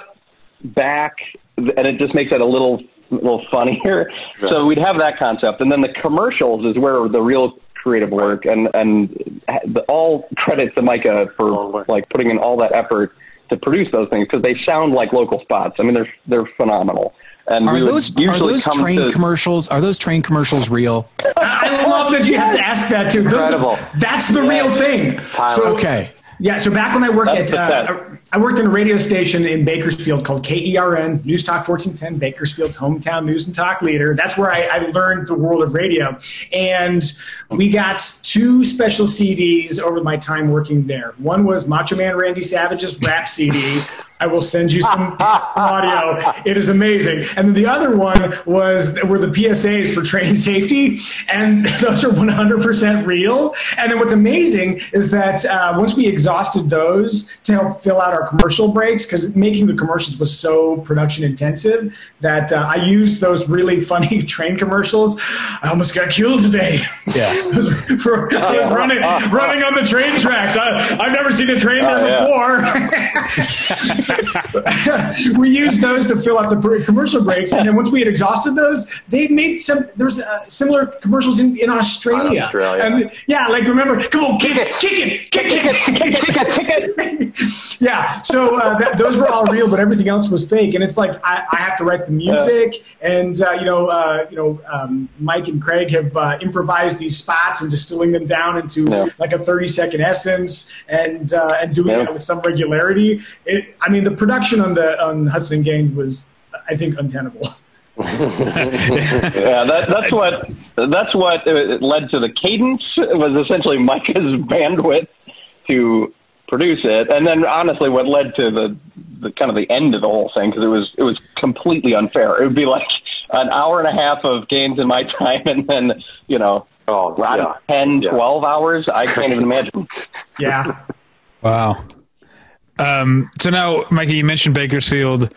back and it just makes it a little a little funnier. Right. So we'd have that concept, and then the commercials is where the real creative work, and and the, all credit to Micah for like putting in all that effort to produce those things because they sound like local spots. I mean, they're they're phenomenal.
And are those are those train to, commercials? Are those train commercials real?
I love that you have to ask that too.
Incredible.
that's the real thing.
Tyler. So, okay.
Yeah, so back when I worked That's at, uh, I worked in a radio station in Bakersfield called KERN, News Talk 1410, Bakersfield's hometown news and talk leader. That's where I, I learned the world of radio. And we got two special CDs over my time working there. One was Macho Man Randy Savage's rap CD, I will send you some audio. It is amazing. And then the other one was were the PSAs for train safety, and those are 100% real. And then what's amazing is that uh, once we exhausted those to help fill out our commercial breaks, because making the commercials was so production intensive that uh, I used those really funny train commercials. I almost got killed today.
Yeah,
for, was running running on the train tracks. I, have never seen a train there oh, yeah. before. We used those to fill out the commercial breaks, and then once we had exhausted those, they made some. There's uh, similar commercials in, in Australia.
Australia.
And, yeah, like remember, come on, kick it, kick it, kick it, kick it, kick it. yeah, so uh, that, those were all real, but everything else was fake. And it's like I, I have to write the music, yeah. and uh, you know, uh, you know, um, Mike and Craig have uh, improvised these spots and distilling them down into yeah. like a 30 second essence, and uh, and doing yeah. that with some regularity. It, I mean mean, the production on the on Hudson Gaines was, I think, untenable.
yeah, that, that's what that's what uh, led to the cadence. It was essentially Micah's bandwidth to produce it, and then honestly, what led to the, the kind of the end of the whole thing because it was it was completely unfair. It would be like an hour and a half of Gaines in my time, and then you know, oh, yeah. 10, yeah. 12 hours. I can't even imagine.
Yeah.
Wow. Um, so now, Mikey, you mentioned Bakersfield.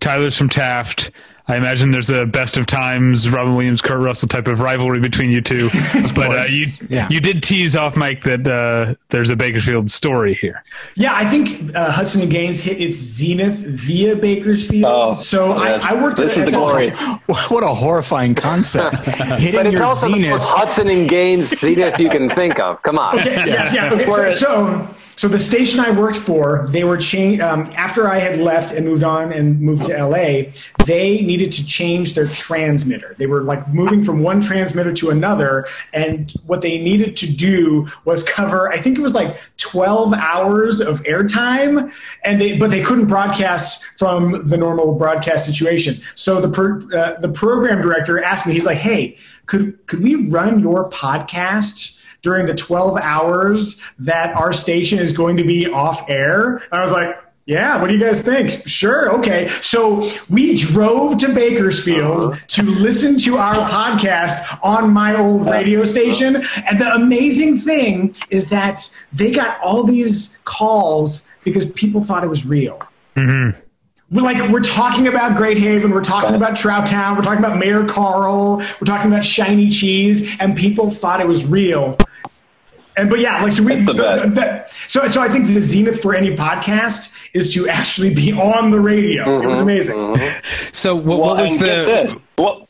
Tyler's from Taft. I imagine there's a best of times Robin Williams, Kurt Russell type of rivalry between you two. but uh, you yeah. you did tease off Mike that uh, there's a Bakersfield story here.
Yeah, I think uh, Hudson and Gaines hit its zenith via Bakersfield. Oh, so I, I, worked.
This at, is the glory.
What a horrifying concept! Hitting
but it's
your
also
zenith.
the most Hudson and Gaines zenith you can think of. Come on.
Okay, yeah. Yes, yeah. Okay, so, so so the station I worked for, they were change um, after I had left and moved on and moved to LA. They needed to change their transmitter. They were like moving from one transmitter to another, and what they needed to do was cover. I think it was like 12 hours of airtime, and they but they couldn't broadcast from the normal broadcast situation. So the uh, the program director asked me. He's like, "Hey, could could we run your podcast?" During the 12 hours that our station is going to be off air. And I was like, yeah, what do you guys think? Sure, okay. So we drove to Bakersfield uh-huh. to listen to our podcast on my old radio station. And the amazing thing is that they got all these calls because people thought it was real. Mm-hmm. We're like we're talking about Great Haven, we're talking about Trout Town, we're talking about Mayor Carl, we're talking about shiny cheese, and people thought it was real. And but yeah, like so we that, so so I think the zenith for any podcast is to actually be on the radio. Mm-hmm, it was mm-hmm, amazing.
Mm-hmm. So what, well, what was the
well,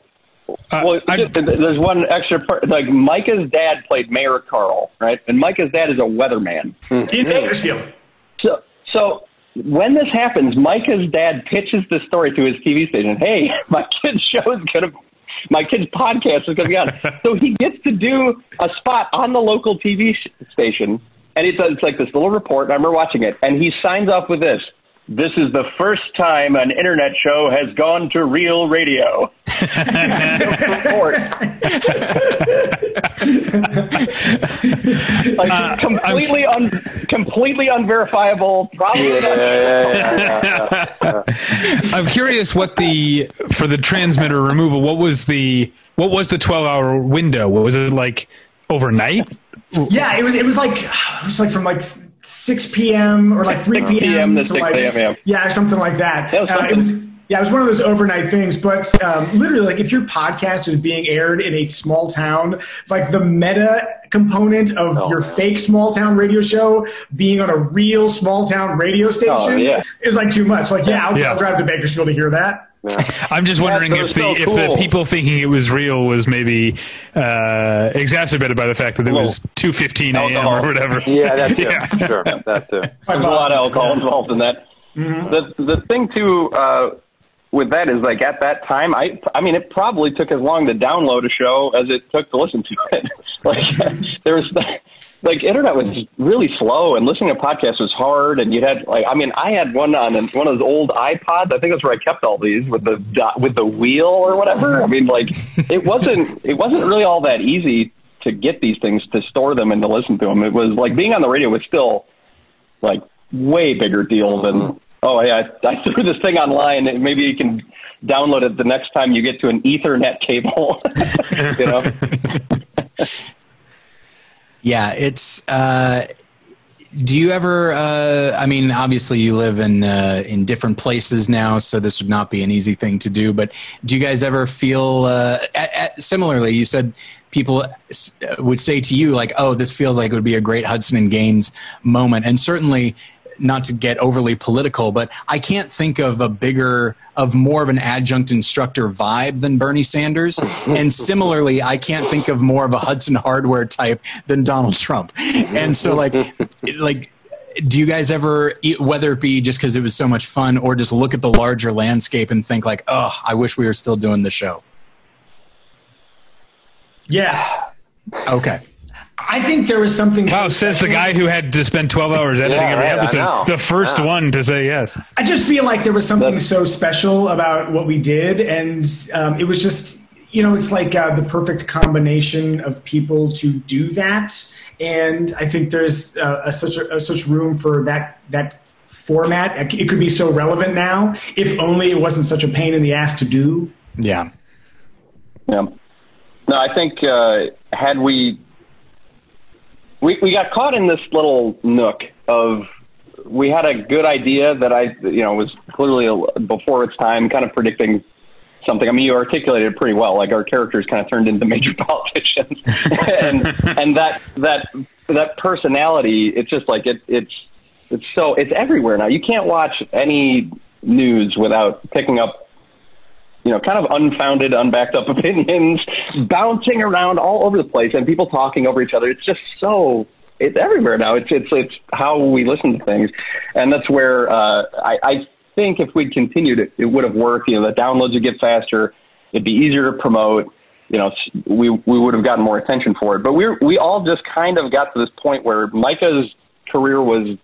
uh, well I, there's one extra part. Like Micah's dad played Mayor Carl, right? And Micah's dad is a weatherman
mm-hmm. in Bakersfield.
So so when this happens, Micah's dad pitches the story to his TV station. Hey, my kid's show is going to my kid's podcast is going to be on. so he gets to do a spot on the local TV station, and it's, it's like this little report. And I remember watching it, and he signs off with this. This is the first time an internet show has gone to real radio. like uh, completely un, completely unverifiable. Probably. Yeah,
yeah, I'm curious what the for the transmitter removal. What was the what was the 12 hour window? What was it like overnight?
Yeah, it was. It was like it was like from like 6 p.m. or like 3 p.m.
p.m. to 6 like,
a.m. Yeah, something like that. that uh, it was yeah, it was one of those overnight things. But um, literally, like if your podcast is being aired in a small town, like the meta component of oh, your man. fake small town radio show being on a real small town radio oh, station oh, yeah. is like too much. Like, yeah, I'll, yeah. I'll drive to Bakersfield to hear that.
Yeah. I'm just wondering yeah, if the so cool. if the people thinking it was real was maybe uh, exacerbated by the fact that it was two fifteen a.m. or whatever.
Yeah, that's yeah. it. Sure, that's it.
There's a lot of alcohol involved in that. Mm-hmm. The the thing too uh, with that is like at that time, I I mean, it probably took as long to download a show as it took to listen to it. like there was like internet was really slow and listening to podcasts was hard and you had like I mean I had one on one of those old iPods. I think that's where I kept all these with the with the wheel or whatever. I mean like it wasn't it wasn't really all that easy to get these things to store them and to listen to them it was like being on the radio was still like way bigger deal than oh yeah I, I threw this thing online. And maybe you can download it the next time you get to an ethernet cable. You know
Yeah, it's. Uh, do you ever? Uh, I mean, obviously, you live in uh, in different places now, so this would not be an easy thing to do. But do you guys ever feel uh, at, at, similarly? You said people would say to you like, "Oh, this feels like it would be a great Hudson and Gaines moment," and certainly not to get overly political, but I can't think of a bigger, of more of an adjunct instructor vibe than Bernie Sanders. and similarly, I can't think of more of a Hudson hardware type than Donald Trump. And so, like, like, do you guys ever, whether it be just because it was so much fun or just look at the larger landscape and think, like, oh, I wish we were still doing the show?
Yes.
Okay.
I think there was something.
Wow, says the guy who had to spend 12 hours editing yeah, every right, episode. The first yeah. one to say yes.
I just feel like there was something so special about what we did. And um, it was just, you know, it's like uh, the perfect combination of people to do that. And I think there's uh, a, such a, a, such room for that that format. It could be so relevant now, if only it wasn't such a pain in the ass to do.
Yeah.
Yeah. No, I think uh, had we we we got caught in this little nook of we had a good idea that I you know was clearly before its time, kind of predicting something. I mean, you articulated it pretty well. Like our characters kind of turned into major politicians, and and that that that personality. It's just like it it's it's so it's everywhere now. You can't watch any news without picking up you know, kind of unfounded, unbacked up opinions bouncing around all over the place and people talking over each other. It's just so it's everywhere now. It's it's it's how we listen to things, and that's where uh, I, I think if we'd continued, it, it would have worked. You know, the downloads would get faster. It'd be easier to promote. You know, we we would have gotten more attention for it. But we we all just kind of got to this point where Micah's career was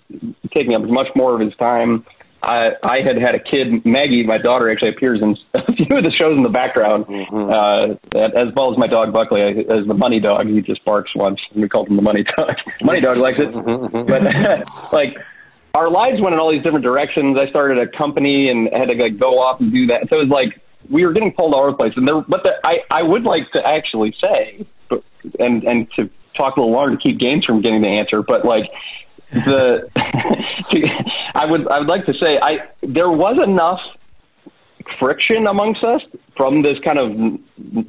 taking up much more of his time I, I had had a kid, Maggie, my daughter, actually appears in a few of the shows in the background, mm-hmm. uh, as well as my dog Buckley, as the money dog. He just barks once, and we called him the money dog. money dog likes it, mm-hmm. but like our lives went in all these different directions. I started a company and had to like go off and do that. So it was like we were getting pulled all over the place. And there, but the, I, I would like to actually say, and and to talk a little longer to keep Gaines from getting the answer, but like the I would I would like to say I there was enough friction amongst us from this kind of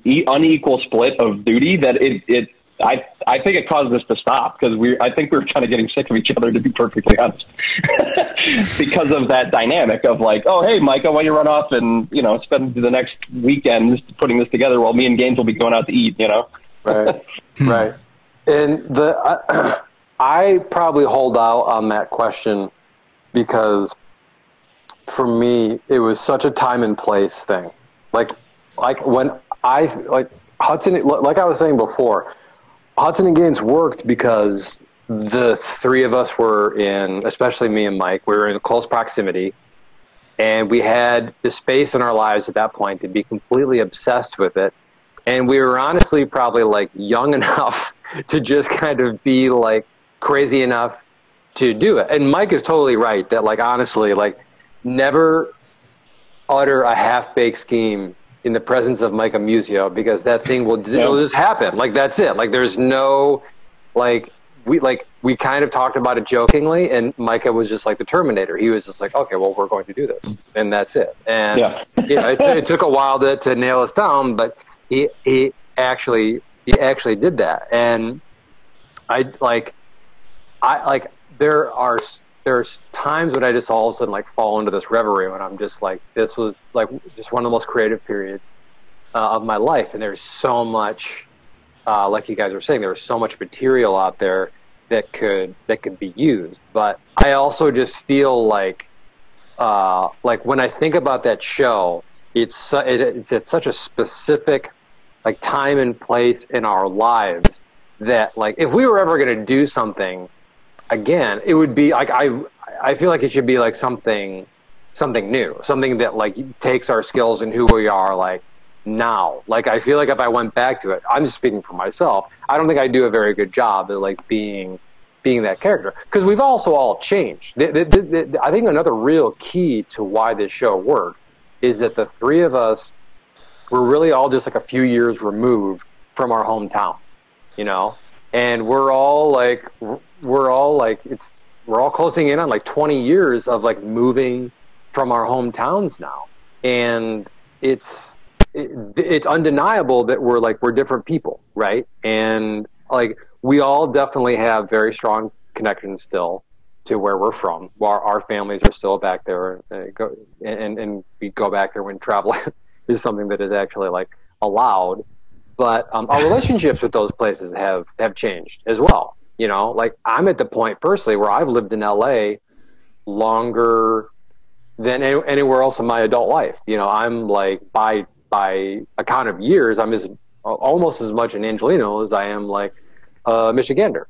unequal split of duty that it it I I think it caused us to stop because we I think we were kind of getting sick of each other to be perfectly honest. Because of that dynamic of like oh hey Micah why don't you run off and you know spend the next weekend putting this together while me and Gaines will be going out to eat you know?
Right. Right. And the. Uh, I probably hold out on that question because for me it was such a time and place thing. Like like when I like Hudson like I was saying before, Hudson and Gaines worked because the three of us were in especially me and Mike, we were in close proximity and we had the space in our lives at that point to be completely obsessed with it. And we were honestly probably like young enough to just kind of be like crazy enough to do it. And Mike is totally right that, like, honestly, like, never utter a half baked scheme in the presence of Micah Muzio because that thing will, yeah. will just happen. Like, that's it. Like, there's no, like, we like we kind of talked about it jokingly, and Micah was just like the Terminator. He was just like, okay, well, we're going to do this, and that's it. And yeah. you know, it, it took a while to, to nail us down, but he he actually he actually did that, and I like I like there are there's times when I just all of a sudden like fall into this reverie when I'm just like this was like just one of the most creative periods uh, of my life, and there's so much, uh, like you guys were saying, there's so much material out there that could that could be used. But I also just feel like uh, like when I think about that show, it's it, it's at such a specific like time and place in our lives that like if we were ever going to do something again, it would be like I I feel like it should be like something something new, something that like takes our skills and who we are like now. Like I feel like if I went back to it, I'm just speaking for myself. I don't think I do a very good job at like being being that character because we've also all changed. The, the, the, I think another real key to why this show worked is that the three of us were really all just like a few years removed from our hometown, you know, and we're all like we're all like it's we're all closing in on like 20 years of like moving from our hometowns now, and it's it, it's undeniable that we're like we're different people, right? And like we all definitely have very strong connections still to where we're from. Our, our families are still back there, uh, and and we go back there when travel is something that is actually like allowed. But um, our relationships with those places have have changed as well. You know, like I'm at the point personally where I've lived in LA longer than any, anywhere else in my adult life. You know, I'm like by by account of years, I'm as almost as much an Angelino as I am like a Michigander.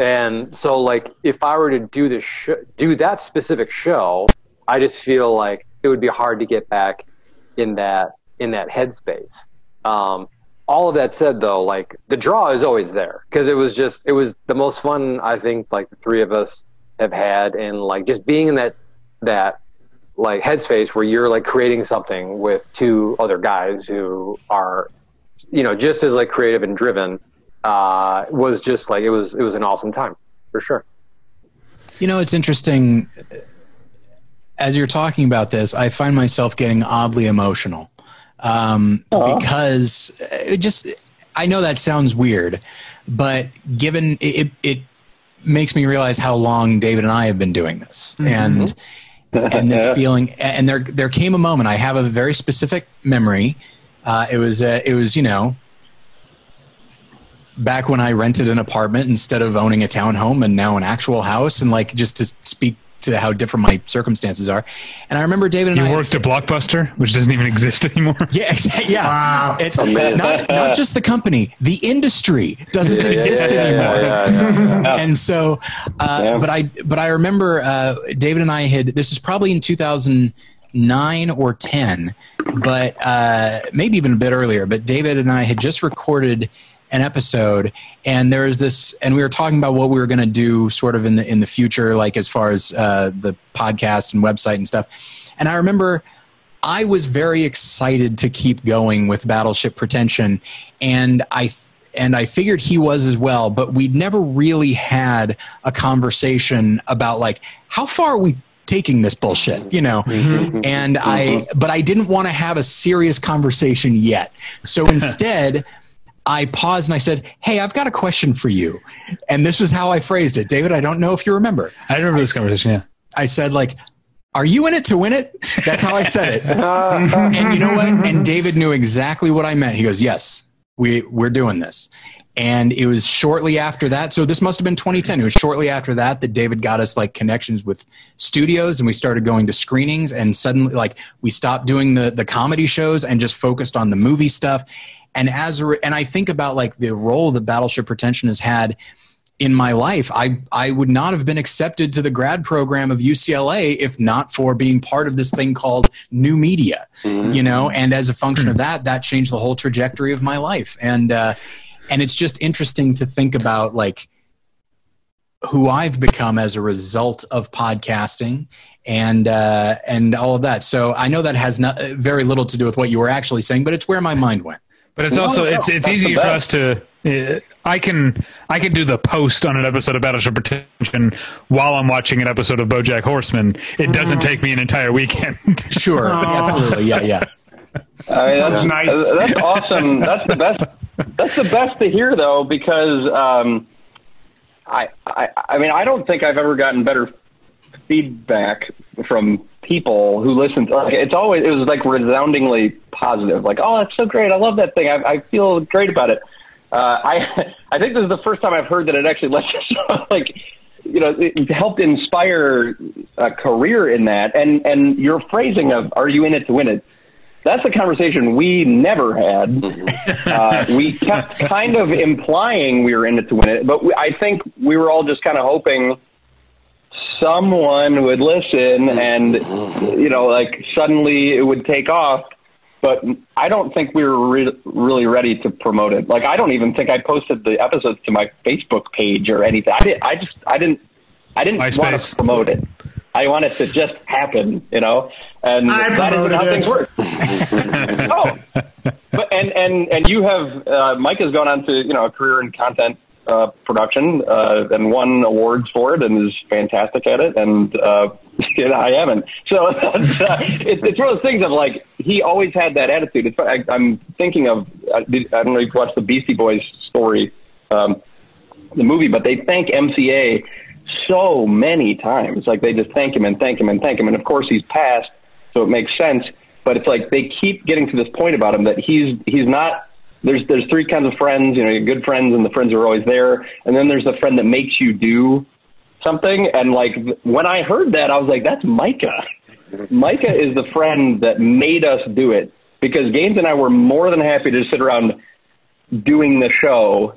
And so, like, if I were to do this, sh- do that specific show, I just feel like it would be hard to get back in that in that headspace. Um, all of that said, though, like the draw is always there because it was just it was the most fun I think like the three of us have had, and like just being in that that like headspace where you're like creating something with two other guys who are you know just as like creative and driven uh, was just like it was it was an awesome time for sure.
You know it's interesting as you're talking about this i find myself getting oddly emotional um, because it just i know that sounds weird but given it, it makes me realize how long david and i have been doing this mm-hmm. and and this feeling. And there, there came a moment. I have a very specific memory. Uh, it was, uh, it was, you know, back when I rented an apartment instead of owning a townhome, and now an actual house. And like, just to speak to how different my circumstances are. And I remember David and
you
I
worked at Blockbuster, which doesn't even exist anymore.
Yeah, exactly. Yeah, wow. it's not not just the company, the industry doesn't yeah, exist yeah, anymore. Yeah, and so, uh, but I but I remember uh, David and I had this is probably in 2009 or 10, but uh, maybe even a bit earlier. But David and I had just recorded an episode and there was this and we were talking about what we were going to do sort of in the in the future like as far as uh, the podcast and website and stuff and i remember i was very excited to keep going with battleship pretension and i and I figured he was as well, but we'd never really had a conversation about like how far are we taking this bullshit, you know? Mm-hmm. And I, but I didn't want to have a serious conversation yet. So instead, I paused and I said, Hey, I've got a question for you. And this was how I phrased it. David, I don't know if you remember.
I remember
I
this conversation, yeah.
I said, like, are you in it to win it? That's how I said it. and you know what? And David knew exactly what I meant. He goes, Yes, we, we're doing this. And it was shortly after that. So this must have been 2010. It was shortly after that that David got us like connections with studios and we started going to screenings and suddenly like we stopped doing the, the comedy shows and just focused on the movie stuff and as a, and I think about like the role that Battleship Pretension has had in my life. I I would not have been accepted to the grad program of UCLA if not for being part of this thing called new media. Mm-hmm. You know, and as a function of that, that changed the whole trajectory of my life. And uh, and it's just interesting to think about like who I've become as a result of podcasting and uh, and all of that. So I know that has not, very little to do with what you were actually saying, but it's where my mind went.
But it's also it's it's easy for us to. Uh, I can I can do the post on an episode of Battleship Pretension while I'm watching an episode of BoJack Horseman. It doesn't take me an entire weekend.
sure, absolutely, yeah, yeah.
I mean, that's, that's nice. That's awesome. That's the best. That's the best to hear, though, because um, I, I, I mean, I don't think I've ever gotten better feedback from people who listen to like, it's always it was like resoundingly positive like oh that's so great i love that thing i, I feel great about it uh, i i think this is the first time i've heard that it actually lets like you know it helped inspire a career in that and and your phrasing of are you in it to win it that's a conversation we never had. Mm-hmm. Uh, we kept kind of implying we were in it to win it, but we, I think we were all just kind of hoping someone would listen and you know like suddenly it would take off but I don't think we were re- really ready to promote it. Like I don't even think I posted the episodes to my Facebook page or anything. I did. I just I didn't I didn't MySpace. want to promote it. I want it to just happen, you know. And
I that isn't how things work.
no, but and and and you have uh, Mike has gone on to you know a career in content uh, production uh, and won awards for it and is fantastic at it. And uh, I haven't. So it's, uh, it's, it's one of those things of like he always had that attitude. It's, I, I'm thinking of I, I don't know if you watched the Beastie Boys story, um, the movie, but they thank MCA so many times. Like they just thank him and thank him and thank him. And of course he's passed, so it makes sense. But it's like they keep getting to this point about him that he's he's not there's there's three kinds of friends. You know, good friends and the friends are always there, and then there's the friend that makes you do something. And like when I heard that, I was like, that's Micah. Micah is the friend that made us do it because Gaines and I were more than happy to sit around doing the show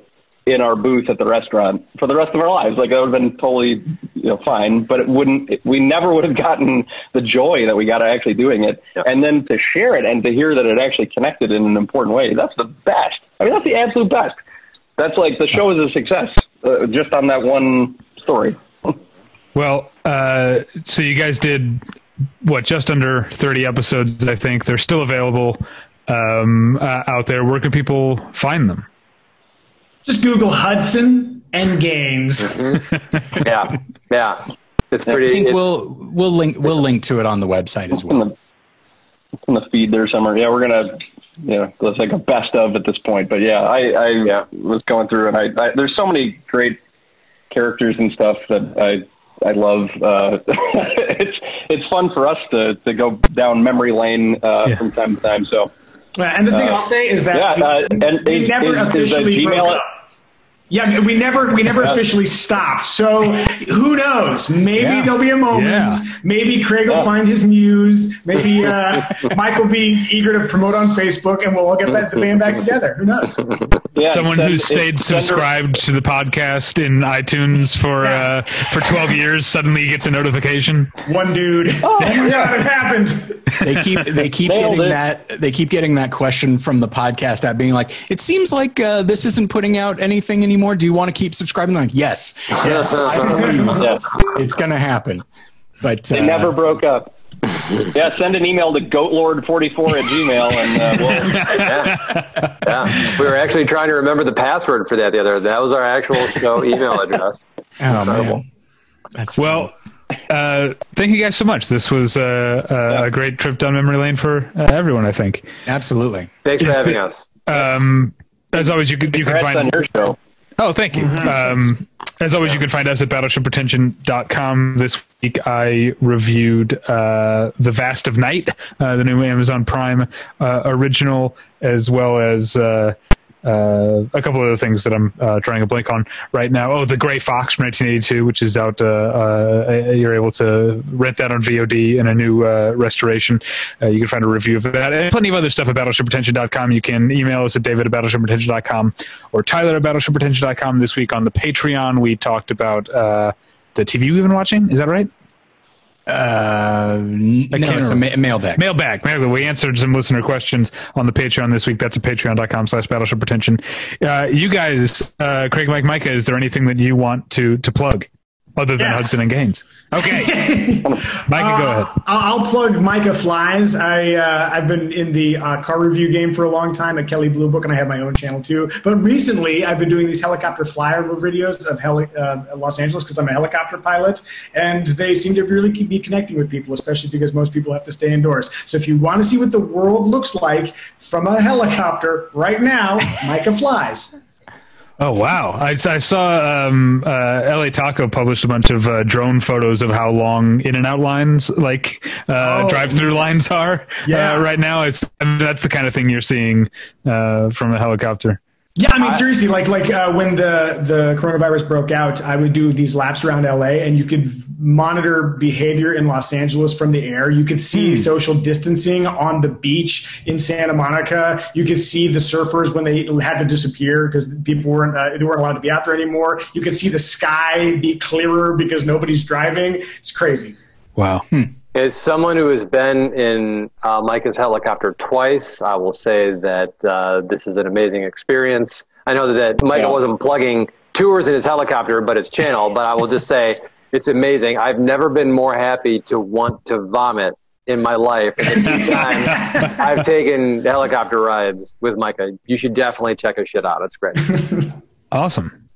in our booth at the restaurant for the rest of our lives. Like that would have been totally, you know, fine, but it wouldn't, it, we never would have gotten the joy that we got actually doing it. Yep. And then to share it and to hear that it actually connected in an important way. That's the best. I mean, that's the absolute best. That's like the show is a success uh, just on that one story.
well, uh, so you guys did what, just under 30 episodes, I think. They're still available um, uh, out there. Where can people find them?
Just Google Hudson and Gaines.
Mm-hmm. yeah, yeah, it's pretty.
I think we'll we'll link we'll link to it on the website as well.
It's in the feed there somewhere. Yeah, we're gonna you know, it's like a best of at this point. But yeah, I, I yeah. was going through and I, I, there's so many great characters and stuff that I I love. Uh, it's it's fun for us to to go down memory lane uh, yeah. from time to time. So
and the thing uh, I'll say is that
yeah,
we,
uh, and
we
is,
never
is,
officially
is
broke up. Yeah, we never we never officially stopped. So who knows? Maybe yeah. there'll be a moment. Yeah. Maybe Craig will yeah. find his muse. Maybe uh, Mike will be eager to promote on Facebook, and we'll all get that, the band back together. Who knows?
Yeah, Someone who's stayed subscribed to the podcast in iTunes for uh, for twelve years suddenly gets a notification.
One dude. Oh, yeah, it happened.
They keep they keep Nailed getting it. that they keep getting that question from the podcast app, being like, "It seems like uh, this isn't putting out anything anymore." Anymore? Do you want to keep subscribing? I'm like, yes, yes, I believe yes. it's going to happen. But
it uh, never broke up. yeah, send an email to goatlord44 at gmail and uh, we'll,
yeah. yeah. We were actually trying to remember the password for that the other. That was our actual show email address.
Oh man,
that's well. Uh, thank you guys so much. This was uh, uh, a great trip down memory lane for uh, everyone. I think.
Absolutely.
Thanks for having us.
Um, as always, you can you can find
on your show.
Oh, thank you. Mm-hmm. Um, as always, you can find us at battleshippretension.com. This week I reviewed uh, The Vast of Night, uh, the new Amazon Prime uh, original, as well as uh, uh, a couple of other things that I'm uh, trying to blank on right now. Oh, The Gray Fox from 1982, which is out. Uh, uh, you're able to rent that on VOD in a new uh, restoration. you can find a review of that and plenty of other stuff at battleshippretension.com. You can email us at david at battleshippretension.com or tyler at battleshippretension.com. This week on the Patreon, we talked about the TV we've been watching. Is that right?
Uh, no, it's a ma- mailbag.
Mailbag. Mailbag. We answered some listener questions on the Patreon this week. That's at patreon.com slash battleship pretension. Uh, you guys, uh, Craig, Mike, Micah, is there anything that you want to, to plug other than yes. Hudson and Gaines? Okay, Micah, uh, go ahead.
I'll plug Micah Flies. I uh, I've been in the uh, car review game for a long time at Kelley Blue Book, and I have my own channel too. But recently, I've been doing these helicopter flyover videos of heli- uh, Los Angeles because I'm a helicopter pilot, and they seem to really be connecting with people, especially because most people have to stay indoors. So if you want to see what the world looks like from a helicopter right now, Micah Flies.
Oh wow! I, I saw um, uh, LA Taco published a bunch of uh, drone photos of how long In-N-Out lines, like uh, oh, drive-through lines, are uh, yeah. right now. It's that's the kind of thing you're seeing uh, from a helicopter.
Yeah, I mean, seriously, like like uh, when the the coronavirus broke out, I would do these laps around LA, and you could monitor behavior in Los Angeles from the air. You could see mm. social distancing on the beach in Santa Monica. You could see the surfers when they had to disappear because people weren't uh, they weren't allowed to be out there anymore. You could see the sky be clearer because nobody's driving. It's crazy.
Wow. Hmm.
As someone who has been in uh, Micah's helicopter twice, I will say that uh, this is an amazing experience. I know that Micah yeah. wasn't plugging tours in his helicopter, but it's channel. but I will just say it's amazing. I've never been more happy to want to vomit in my life. And the time I've taken helicopter rides with Micah, you should definitely check his shit out. It's great.
awesome.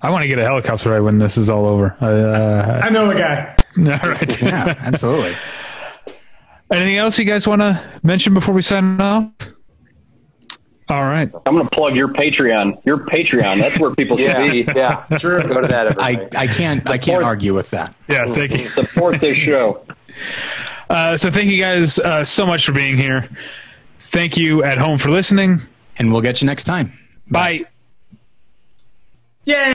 I want to get a helicopter ride when this is all over. I,
uh, I know a guy.
All right.
yeah, absolutely.
Anything else you guys want to mention before we sign off? All right.
I'm going to plug your Patreon. Your Patreon. That's where people
yeah.
can be.
Yeah. Sure. Go to that.
I, I can't, I can't argue with that.
Yeah. Thank you.
Support this show.
Uh, so thank you guys uh, so much for being here. Thank you at home for listening.
And we'll get you next time.
Bye. Bye.
Yay.